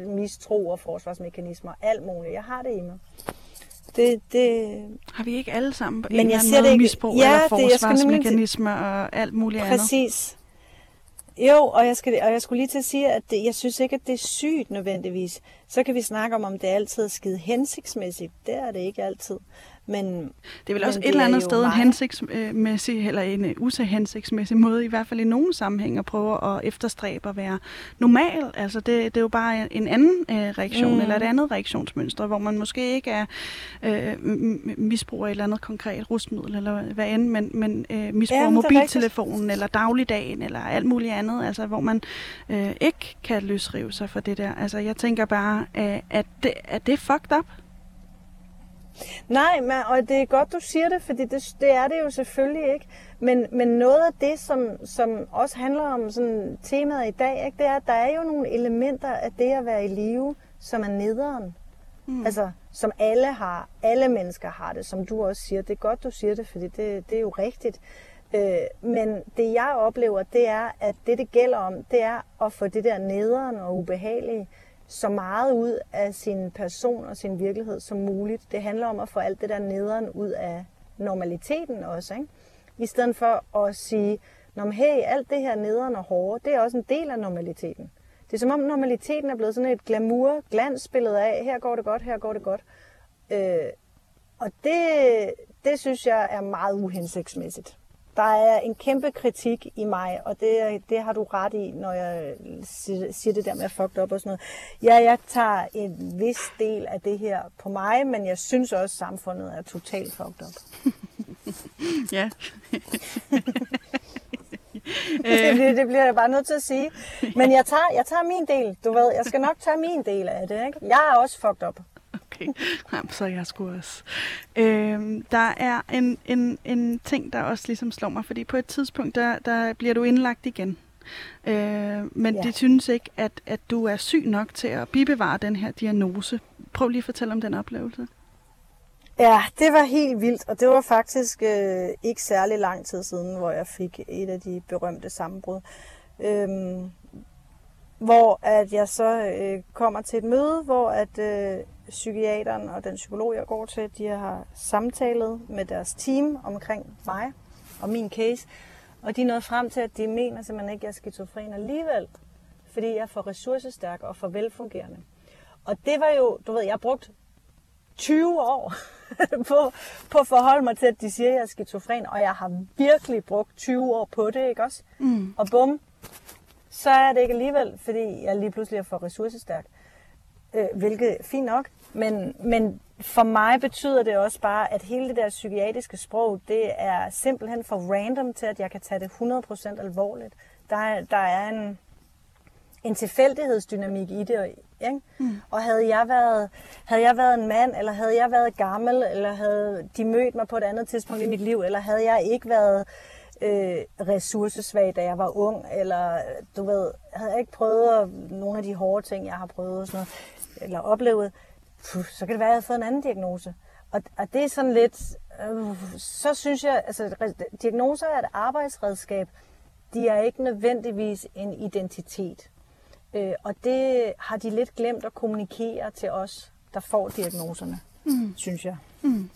mistro og forsvarsmekanismer, alt muligt. Jeg har det i mig. Det, det... Har vi ikke alle sammen Men jeg ser det ikke... misbrug ja, eller forsvarsmekanismer det, og alt muligt Præcis. andet? Præcis. Jo, og jeg, skal, og jeg skulle lige til at sige, at det, jeg synes ikke, at det er sygt nødvendigvis. Så kan vi snakke om, om det altid er skide hensigtsmæssigt. Det er det ikke altid. Men, det er vel også et eller andet sted en hensigtsmæssig, eller en øh, usahensigtsmæssig måde, i hvert fald i nogle sammenhæng, at prøve at efterstræbe at være normal. Altså det, det er jo bare en anden øh, reaktion, mm. eller et andet reaktionsmønster, hvor man måske ikke er øh, misbruger et eller andet konkret rustmiddel, eller hvad end, men, men øh, misbruger ja, mobiltelefonen, eller dagligdagen, eller alt muligt andet, altså hvor man øh, ikke kan løsrive sig fra det der. Altså jeg tænker bare, øh, at, det, at det er fucked up. Nej, men, og det er godt, du siger det, fordi det, det er det jo selvfølgelig ikke. Men, men noget af det, som, som også handler om sådan temaet i dag, ikke, det er, at der er jo nogle elementer af det at være i live, som er nederen. Mm. Altså, som alle har. Alle mennesker har det, som du også siger. Det er godt, du siger det, fordi det, det er jo rigtigt. Øh, men det, jeg oplever, det er, at det, det gælder om, det er at få det der nederen og ubehagelige så meget ud af sin person og sin virkelighed som muligt. Det handler om at få alt det der nederen ud af normaliteten også. Ikke? I stedet for at sige, Nå, hey, alt det her nederen og hårde, det er også en del af normaliteten. Det er som om normaliteten er blevet sådan et glamour, glansbillede af, her går det godt, her går det godt. Øh, og det, det synes jeg er meget uhensigtsmæssigt der er en kæmpe kritik i mig, og det, det har du ret i, når jeg siger det der med at fucked up og sådan noget. Ja, jeg tager en vis del af det her på mig, men jeg synes også, at samfundet er totalt fucked up. [laughs] ja. [laughs] det, det bliver jeg bare nødt til at sige. Men jeg tager, jeg tager min del, du ved. Jeg skal nok tage min del af det, ikke? Jeg er også fucked up. Okay, Jamen, så er jeg sgu også. Øhm, der er en, en, en ting, der også ligesom slår mig, fordi på et tidspunkt, der, der bliver du indlagt igen. Øh, men ja. de synes ikke, at, at du er syg nok til at bibevare den her diagnose. Prøv lige at fortælle om den oplevelse. Ja, det var helt vildt, og det var faktisk øh, ikke særlig lang tid siden, hvor jeg fik et af de berømte sammenbrud. Øhm, hvor at jeg så øh, kommer til et møde, hvor at øh, psykiateren og den psykolog, jeg går til, de har samtalet med deres team omkring mig og min case. Og de er nået frem til, at de mener simpelthen ikke, at jeg er skizofren alligevel. Fordi jeg er for ressourcestærk og for velfungerende. Og det var jo, du ved, jeg har brugt 20 år [laughs] på, på at forholde mig til, at de siger, at jeg er skizofren. Og jeg har virkelig brugt 20 år på det, ikke også? Mm. Og bum, så er det ikke alligevel, fordi jeg lige pludselig er for ressourcestærk. Øh, hvilket er fint nok. Men, men for mig betyder det også bare, at hele det der psykiatriske sprog, det er simpelthen for random til, at jeg kan tage det 100% alvorligt. Der er, der er en, en tilfældighedsdynamik i det. Ikke? Mm. Og havde jeg, været, havde jeg været en mand, eller havde jeg været gammel, eller havde de mødt mig på et andet tidspunkt i mit liv, eller havde jeg ikke været øh, ressourcesvag, da jeg var ung, eller du ved, havde jeg ikke prøvet nogle af de hårde ting, jeg har prøvet, sådan noget, eller oplevet, puh, så kan det være, at jeg har fået en anden diagnose. Og, og det er sådan lidt, øh, så synes jeg, altså diagnoser er et arbejdsredskab. De er ikke nødvendigvis en identitet. Øh, og det har de lidt glemt at kommunikere til os, der får diagnoserne, mm. synes jeg. Mm.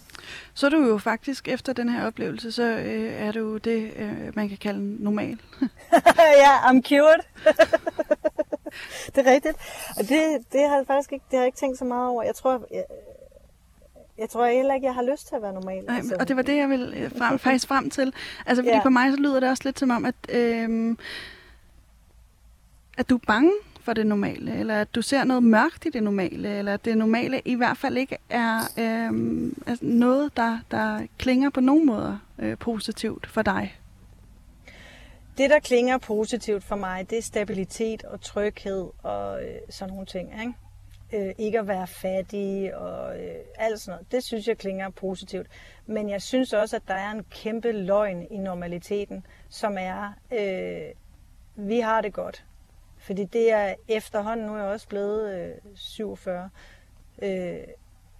Så er du jo faktisk, efter den her oplevelse, så øh, er du det, øh, man kan kalde normal. [laughs] ja, I'm cured. [laughs] det er rigtigt. Og det, det har jeg faktisk ikke, det har jeg ikke tænkt så meget over. Jeg tror, jeg, jeg tror heller ikke, jeg har lyst til at være normal. Nej, altså. Og det var det, jeg ville øh, frem, faktisk frem til. Altså, fordi ja. på mig så lyder det også lidt som om, at, øh, at du er bange for det normale, eller at du ser noget mørkt i det normale, eller at det normale i hvert fald ikke er øh, noget, der, der klinger på nogen måder øh, positivt for dig. det, der klinger positivt for mig, det er stabilitet og tryghed og øh, sådan nogle ting. Ikke? øh, ikke at være fattig og øh, alt sådan noget. Det synes jeg klinger positivt. Men jeg synes også, at der er en kæmpe løgn i normaliteten, som er, øh, vi har det godt. Fordi det er efterhånden, nu er jeg også blevet øh, 47. Øh,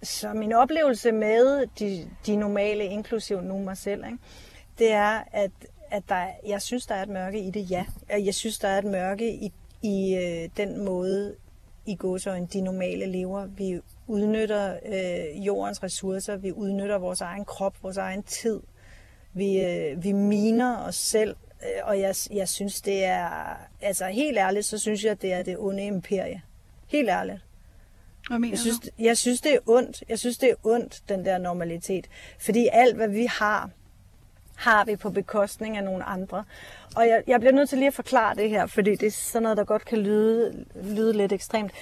så min oplevelse med de, de normale, inklusiv nu mig selv, ikke, det er, at, at der, jeg synes, der er et mørke i det, ja. Jeg synes, der er et mørke i, i øh, den måde, i godsøjne de normale lever. Vi udnytter øh, jordens ressourcer, vi udnytter vores egen krop, vores egen tid. Vi, øh, vi miner os selv, og jeg, jeg synes, det er, altså helt ærligt, så synes jeg, det er det onde imperie. Helt ærligt. Hvad mener jeg synes, du? Jeg synes, det er ondt. Jeg synes, det er ondt, den der normalitet. Fordi alt, hvad vi har, har vi på bekostning af nogle andre. Og jeg, jeg bliver nødt til lige at forklare det her, fordi det er sådan noget, der godt kan lyde, lyde lidt ekstremt.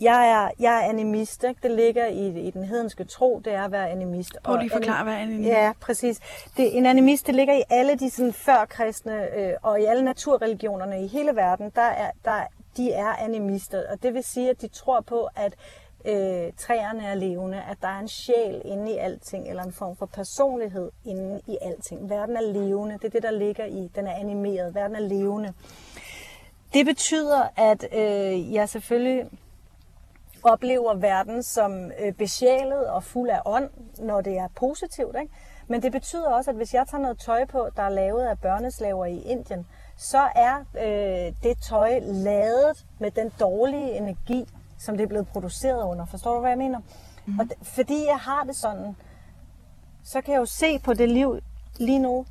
Jeg er, jeg er animist, ikke? det ligger i, i den hedenske tro, det er at være animist. Prøv lige at forklare, hvad animist? Ja, præcis. Det, en animist, det ligger i alle de sådan, førkristne øh, og i alle naturreligionerne i hele verden, der er, der, de er animister. Og det vil sige, at de tror på, at øh, træerne er levende, at der er en sjæl inde i alting, eller en form for personlighed inde i alting. Verden er levende, det er det, der ligger i, den er animeret, verden er levende. Det betyder, at øh, jeg selvfølgelig oplever verden som øh, besjælet og fuld af ånd, når det er positivt. Ikke? Men det betyder også, at hvis jeg tager noget tøj på, der er lavet af børneslaver i Indien, så er øh, det tøj lavet med den dårlige energi, som det er blevet produceret under. Forstår du, hvad jeg mener? Mm. Og d- fordi jeg har det sådan, så kan jeg jo se på det liv lige nu,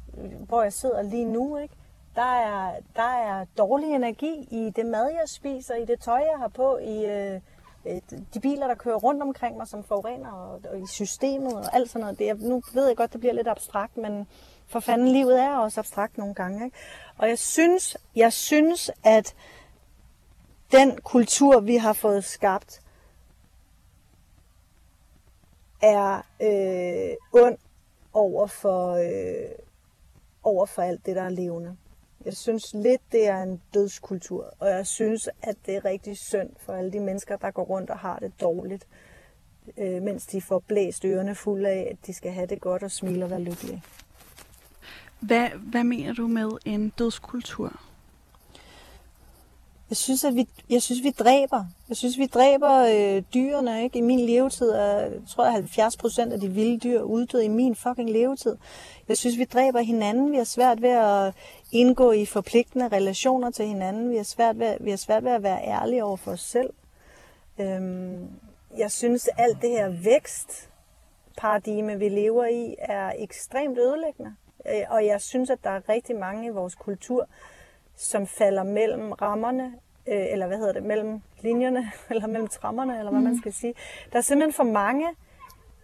hvor jeg sidder lige nu, ikke? Der er, der er dårlig energi i det mad, jeg spiser, i det tøj, jeg har på, i øh, Øh, de biler, der kører rundt omkring mig, som forurener, og, og i systemet og alt sådan noget. Det jeg, nu ved jeg godt, det bliver lidt abstrakt, men for fanden, livet er også abstrakt nogle gange. Ikke? Og jeg synes, jeg synes, at den kultur, vi har fået skabt, er øh, ond over for, øh, over for alt det, der er levende. Jeg synes lidt, det er en dødskultur, og jeg synes, at det er rigtig synd for alle de mennesker, der går rundt og har det dårligt, øh, mens de får blæst ørerne fulde af, at de skal have det godt og smile og være lykkelige. Hvad, hvad mener du med en dødskultur? Jeg synes, at vi, jeg synes, vi dræber. Jeg synes, vi dræber øh, dyrene. Ikke? I min levetid er, tror jeg, 70 procent af de vilde dyr uddøde i min fucking levetid. Jeg synes, vi dræber hinanden. Vi har svært ved at indgå i forpligtende relationer til hinanden. Vi har svært ved, vi har svært ved at være ærlige over for os selv. Øhm, jeg synes, alt det her vækstparadigme, vi lever i, er ekstremt ødelæggende. Øh, og jeg synes, at der er rigtig mange i vores kultur, som falder mellem rammerne, øh, eller hvad hedder det, mellem linjerne, [laughs] eller mellem trammerne, eller hvad mm. man skal sige. Der er simpelthen for mange,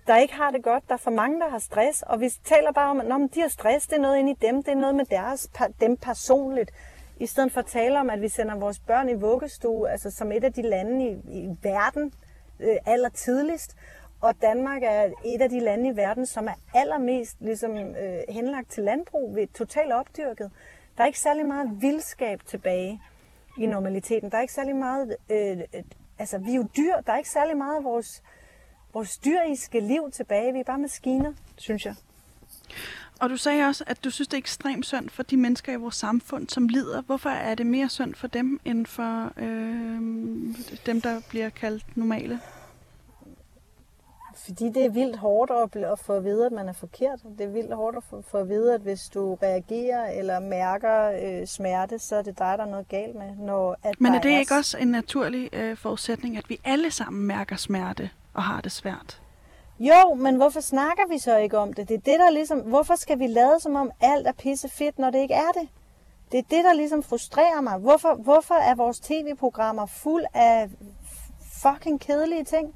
der ikke har det godt. Der er for mange, der har stress, og vi taler bare om, at de har stress, det er noget inde i dem, det er noget med deres, dem personligt. I stedet for at tale om, at vi sender vores børn i vuggestue, altså som et af de lande i, i verden øh, aller tidligst, og Danmark er et af de lande i verden, som er allermest ligesom, øh, henlagt til landbrug, ved totalt opdyrket. Der er ikke særlig meget vildskab tilbage i normaliteten. Der er ikke særlig meget... Øh, øh altså, vi er jo dyr. Der er ikke særlig meget af vores, vores dyriske liv tilbage. Vi er bare maskiner, synes jeg. Og du sagde også, at du synes, det er ekstremt synd for de mennesker i vores samfund, som lider. Hvorfor er det mere synd for dem, end for øh, dem, der bliver kaldt normale? Fordi det er vildt hårdt at få at vide, at man er forkert. Det er vildt hårdt at få, at vide, at hvis du reagerer eller mærker øh, smerte, så er det dig, der er noget galt med. Når, at Men er det er ikke også en naturlig øh, forudsætning, at vi alle sammen mærker smerte og har det svært? Jo, men hvorfor snakker vi så ikke om det? Det er det, der ligesom... Hvorfor skal vi lade som om alt er pisse fedt, når det ikke er det? Det er det, der ligesom frustrerer mig. Hvorfor, hvorfor er vores tv-programmer fuld af fucking kedelige ting?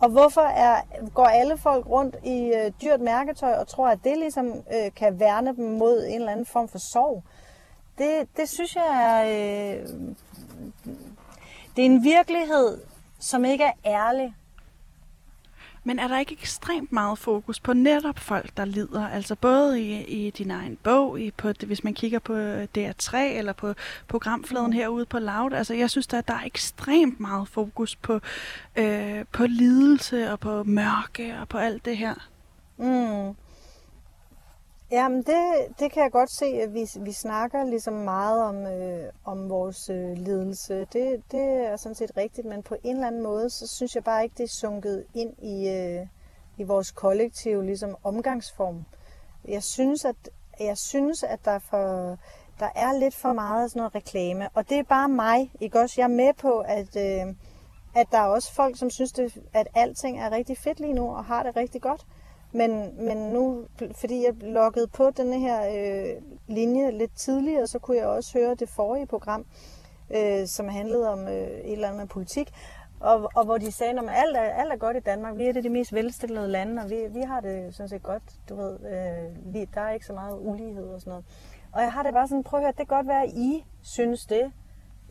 Og hvorfor er, går alle folk rundt i øh, dyrt mærketøj og tror, at det ligesom øh, kan værne dem mod en eller anden form for sorg? Det, det synes jeg er... Øh, det er en virkelighed, som ikke er ærlig. Men er der ikke ekstremt meget fokus på netop folk, der lider? Altså både i, i din egen bog, i på, hvis man kigger på DR3 eller på programfladen mm. herude på Loud. Altså jeg synes, at der er ekstremt meget fokus på, øh, på lidelse og på mørke og på alt det her. Mm. Jamen, det, det kan jeg godt se, at vi, vi snakker ligesom meget om, øh, om vores øh, ledelse. Det, det er sådan set rigtigt, men på en eller anden måde, så synes jeg bare ikke, det er sunket ind i, øh, i vores kollektive ligesom omgangsform. Jeg synes, at, jeg synes, at der, er for, der er lidt for meget sådan noget reklame, og det er bare mig. Ikke også? Jeg er med på, at, øh, at der er også folk, som synes, det, at alting er rigtig fedt lige nu, og har det rigtig godt. Men, men nu, fordi jeg loggede på denne her øh, linje lidt tidligere, så kunne jeg også høre det forrige program, øh, som handlede om øh, et eller andet med politik. Og, og hvor de sagde, at alt er, alt er godt i Danmark. Vi er det de mest velstillede lande, og vi, vi har det sådan set godt. Du ved, øh, vi, der er ikke så meget ulighed og sådan noget. Og jeg har det bare sådan, prøv at høre, det kan godt være, at I synes det.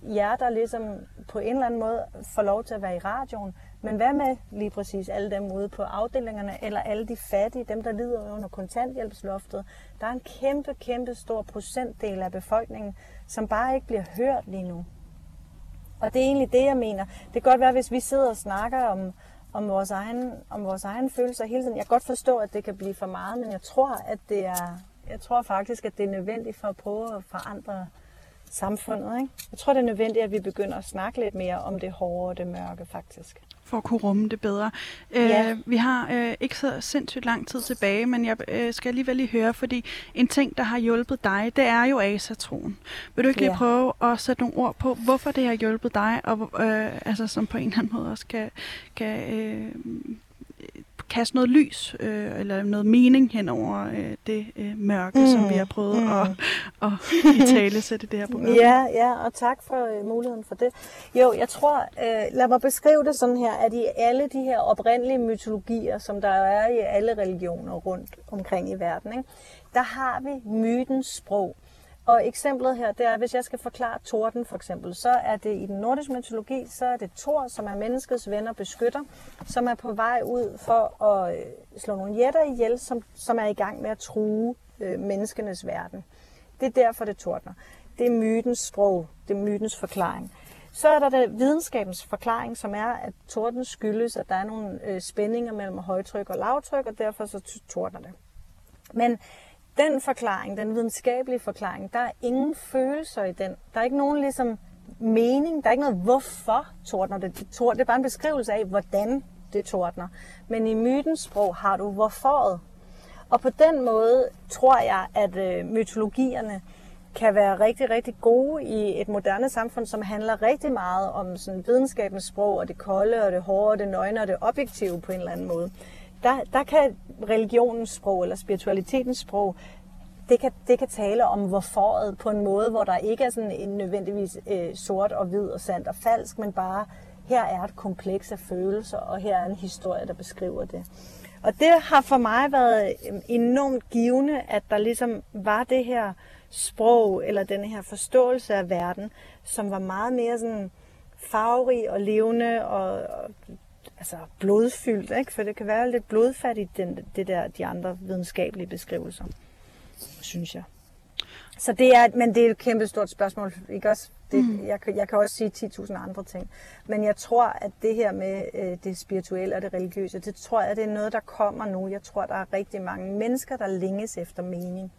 Jer, der ligesom på en eller anden måde får lov til at være i radioen. Men hvad med lige præcis alle dem ude på afdelingerne, eller alle de fattige, dem der lider under kontanthjælpsloftet? Der er en kæmpe, kæmpe stor procentdel af befolkningen, som bare ikke bliver hørt lige nu. Og det er egentlig det, jeg mener. Det kan godt være, hvis vi sidder og snakker om, om, vores, egen, om vores egen følelser hele tiden. Jeg kan godt forstå, at det kan blive for meget, men jeg tror, at det er, jeg tror faktisk, at det er nødvendigt for at prøve at forandre samfundet. Ikke? Jeg tror, det er nødvendigt, at vi begynder at snakke lidt mere om det hårde og det mørke, faktisk for at kunne rumme det bedre. Ja. Øh, vi har øh, ikke så sindssygt lang tid tilbage, men jeg øh, skal alligevel lige høre, fordi en ting, der har hjulpet dig, det er jo asatroen. Vil du ikke lige ja. prøve at sætte nogle ord på, hvorfor det har hjulpet dig, og øh, altså, som på en eller anden måde også kan, kan øh, kaste noget lys øh, eller noget mening hen over øh, det øh, mørke, mm. som vi har prøvet mm. at, [laughs] at [laughs] i tale sætte det her program. Ja, ja, og tak for øh, muligheden for det. Jo, jeg tror, øh, lad mig beskrive det sådan her, at i alle de her oprindelige mytologier, som der er i alle religioner rundt omkring i verden, ikke, der har vi mytens sprog. Og eksemplet her, det er, hvis jeg skal forklare torden for eksempel, så er det i den nordiske mytologi, så er det Thor, som er menneskets ven og beskytter, som er på vej ud for at øh, slå nogle jætter ihjel, som, som er i gang med at true øh, menneskenes verden. Det er derfor, det tordner. Det er mytens sprog, det er mytens forklaring. Så er der det videnskabens forklaring, som er, at torden skyldes, at der er nogle øh, spændinger mellem højtryk og lavtryk, og derfor så tordner det. Men den forklaring, den videnskabelige forklaring, der er ingen følelser i den. Der er ikke nogen ligesom mening, der er ikke noget hvorfor tordner det. Det er bare en beskrivelse af, hvordan det tordner. Men i mytens sprog har du hvorforet. Og på den måde tror jeg, at øh, mytologierne kan være rigtig, rigtig gode i et moderne samfund, som handler rigtig meget om sådan videnskabens sprog, og det kolde, og det hårde, og det nøgne, og det objektive på en eller anden måde der, der kan religionens sprog eller spiritualitetens sprog, det kan, det kan tale om hvorforet på en måde, hvor der ikke er sådan en nødvendigvis øh, sort og hvid og sandt og falsk, men bare her er et kompleks af følelser, og her er en historie, der beskriver det. Og det har for mig været øhm, enormt givende, at der ligesom var det her sprog, eller den her forståelse af verden, som var meget mere sådan farverig og levende og altså blodfyldt, ikke? for det kan være lidt blodfattigt, den, det der, de andre videnskabelige beskrivelser, synes jeg. Så det er, men det er et kæmpe stort spørgsmål, ikke også? Det, mm. jeg, jeg kan også sige 10.000 andre ting. Men jeg tror, at det her med øh, det spirituelle og det religiøse, det tror jeg, det er noget, der kommer nu. Jeg tror, der er rigtig mange mennesker, der længes efter mening.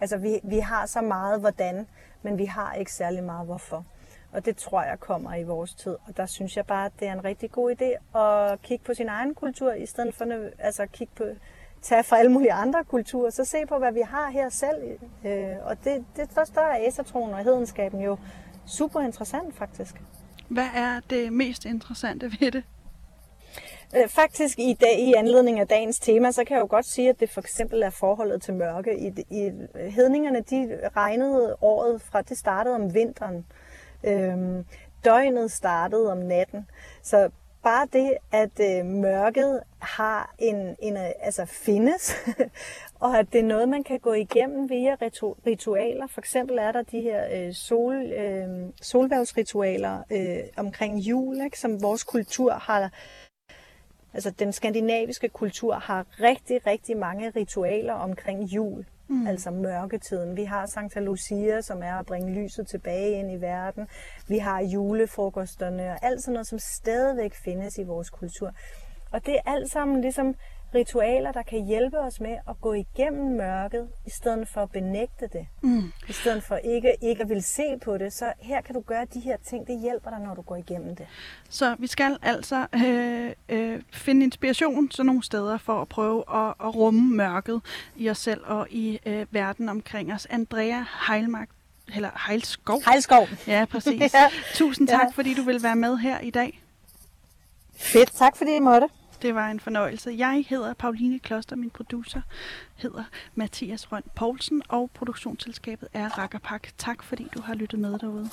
Altså, vi, vi har så meget hvordan, men vi har ikke særlig meget hvorfor. Og det tror jeg kommer i vores tid. Og der synes jeg bare, at det er en rigtig god idé at kigge på sin egen kultur, i stedet for altså, kigge på, tage fra alle mulige andre kulturer, så se på, hvad vi har her selv. Øh, og det, det, der, der er asatroen og hedenskaben jo super interessant, faktisk. Hvad er det mest interessante ved det? Øh, faktisk i dag, i anledning af dagens tema, så kan jeg jo godt sige, at det for eksempel er forholdet til mørke. I, i hedningerne, de regnede året fra, det startede om vinteren. Øhm, døgnet startede om natten. Så bare det, at øh, mørket har en, en, øh, altså findes, [laughs] og at det er noget, man kan gå igennem via ritualer. For eksempel er der de her øh, sol, øh, solværvsritualer øh, omkring jul, ikke, som vores kultur har Altså den skandinaviske kultur har rigtig, rigtig mange ritualer omkring jul, mm. altså mørketiden. Vi har Santa Lucia, som er at bringe lyset tilbage ind i verden. Vi har julefrokosterne og alt sådan noget, som stadigvæk findes i vores kultur. Og det er alt sammen ligesom ritualer, der kan hjælpe os med at gå igennem mørket, i stedet for at benægte det. Mm. I stedet for ikke, ikke at ville se på det. Så her kan du gøre de her ting, det hjælper dig, når du går igennem det. Så vi skal altså øh, øh, finde inspiration sådan nogle steder for at prøve at, at rumme mørket i os selv og i øh, verden omkring os. Andrea Heilmark eller Heilskov. Heilskov. Ja, præcis. [laughs] ja. Tusind tak, ja. fordi du vil være med her i dag. Fedt. Tak, fordi I måtte. Det var en fornøjelse. Jeg hedder Pauline Kloster, min producer hedder Mathias Røn Poulsen, og produktionsselskabet er Rakkerpak. Tak fordi du har lyttet med derude.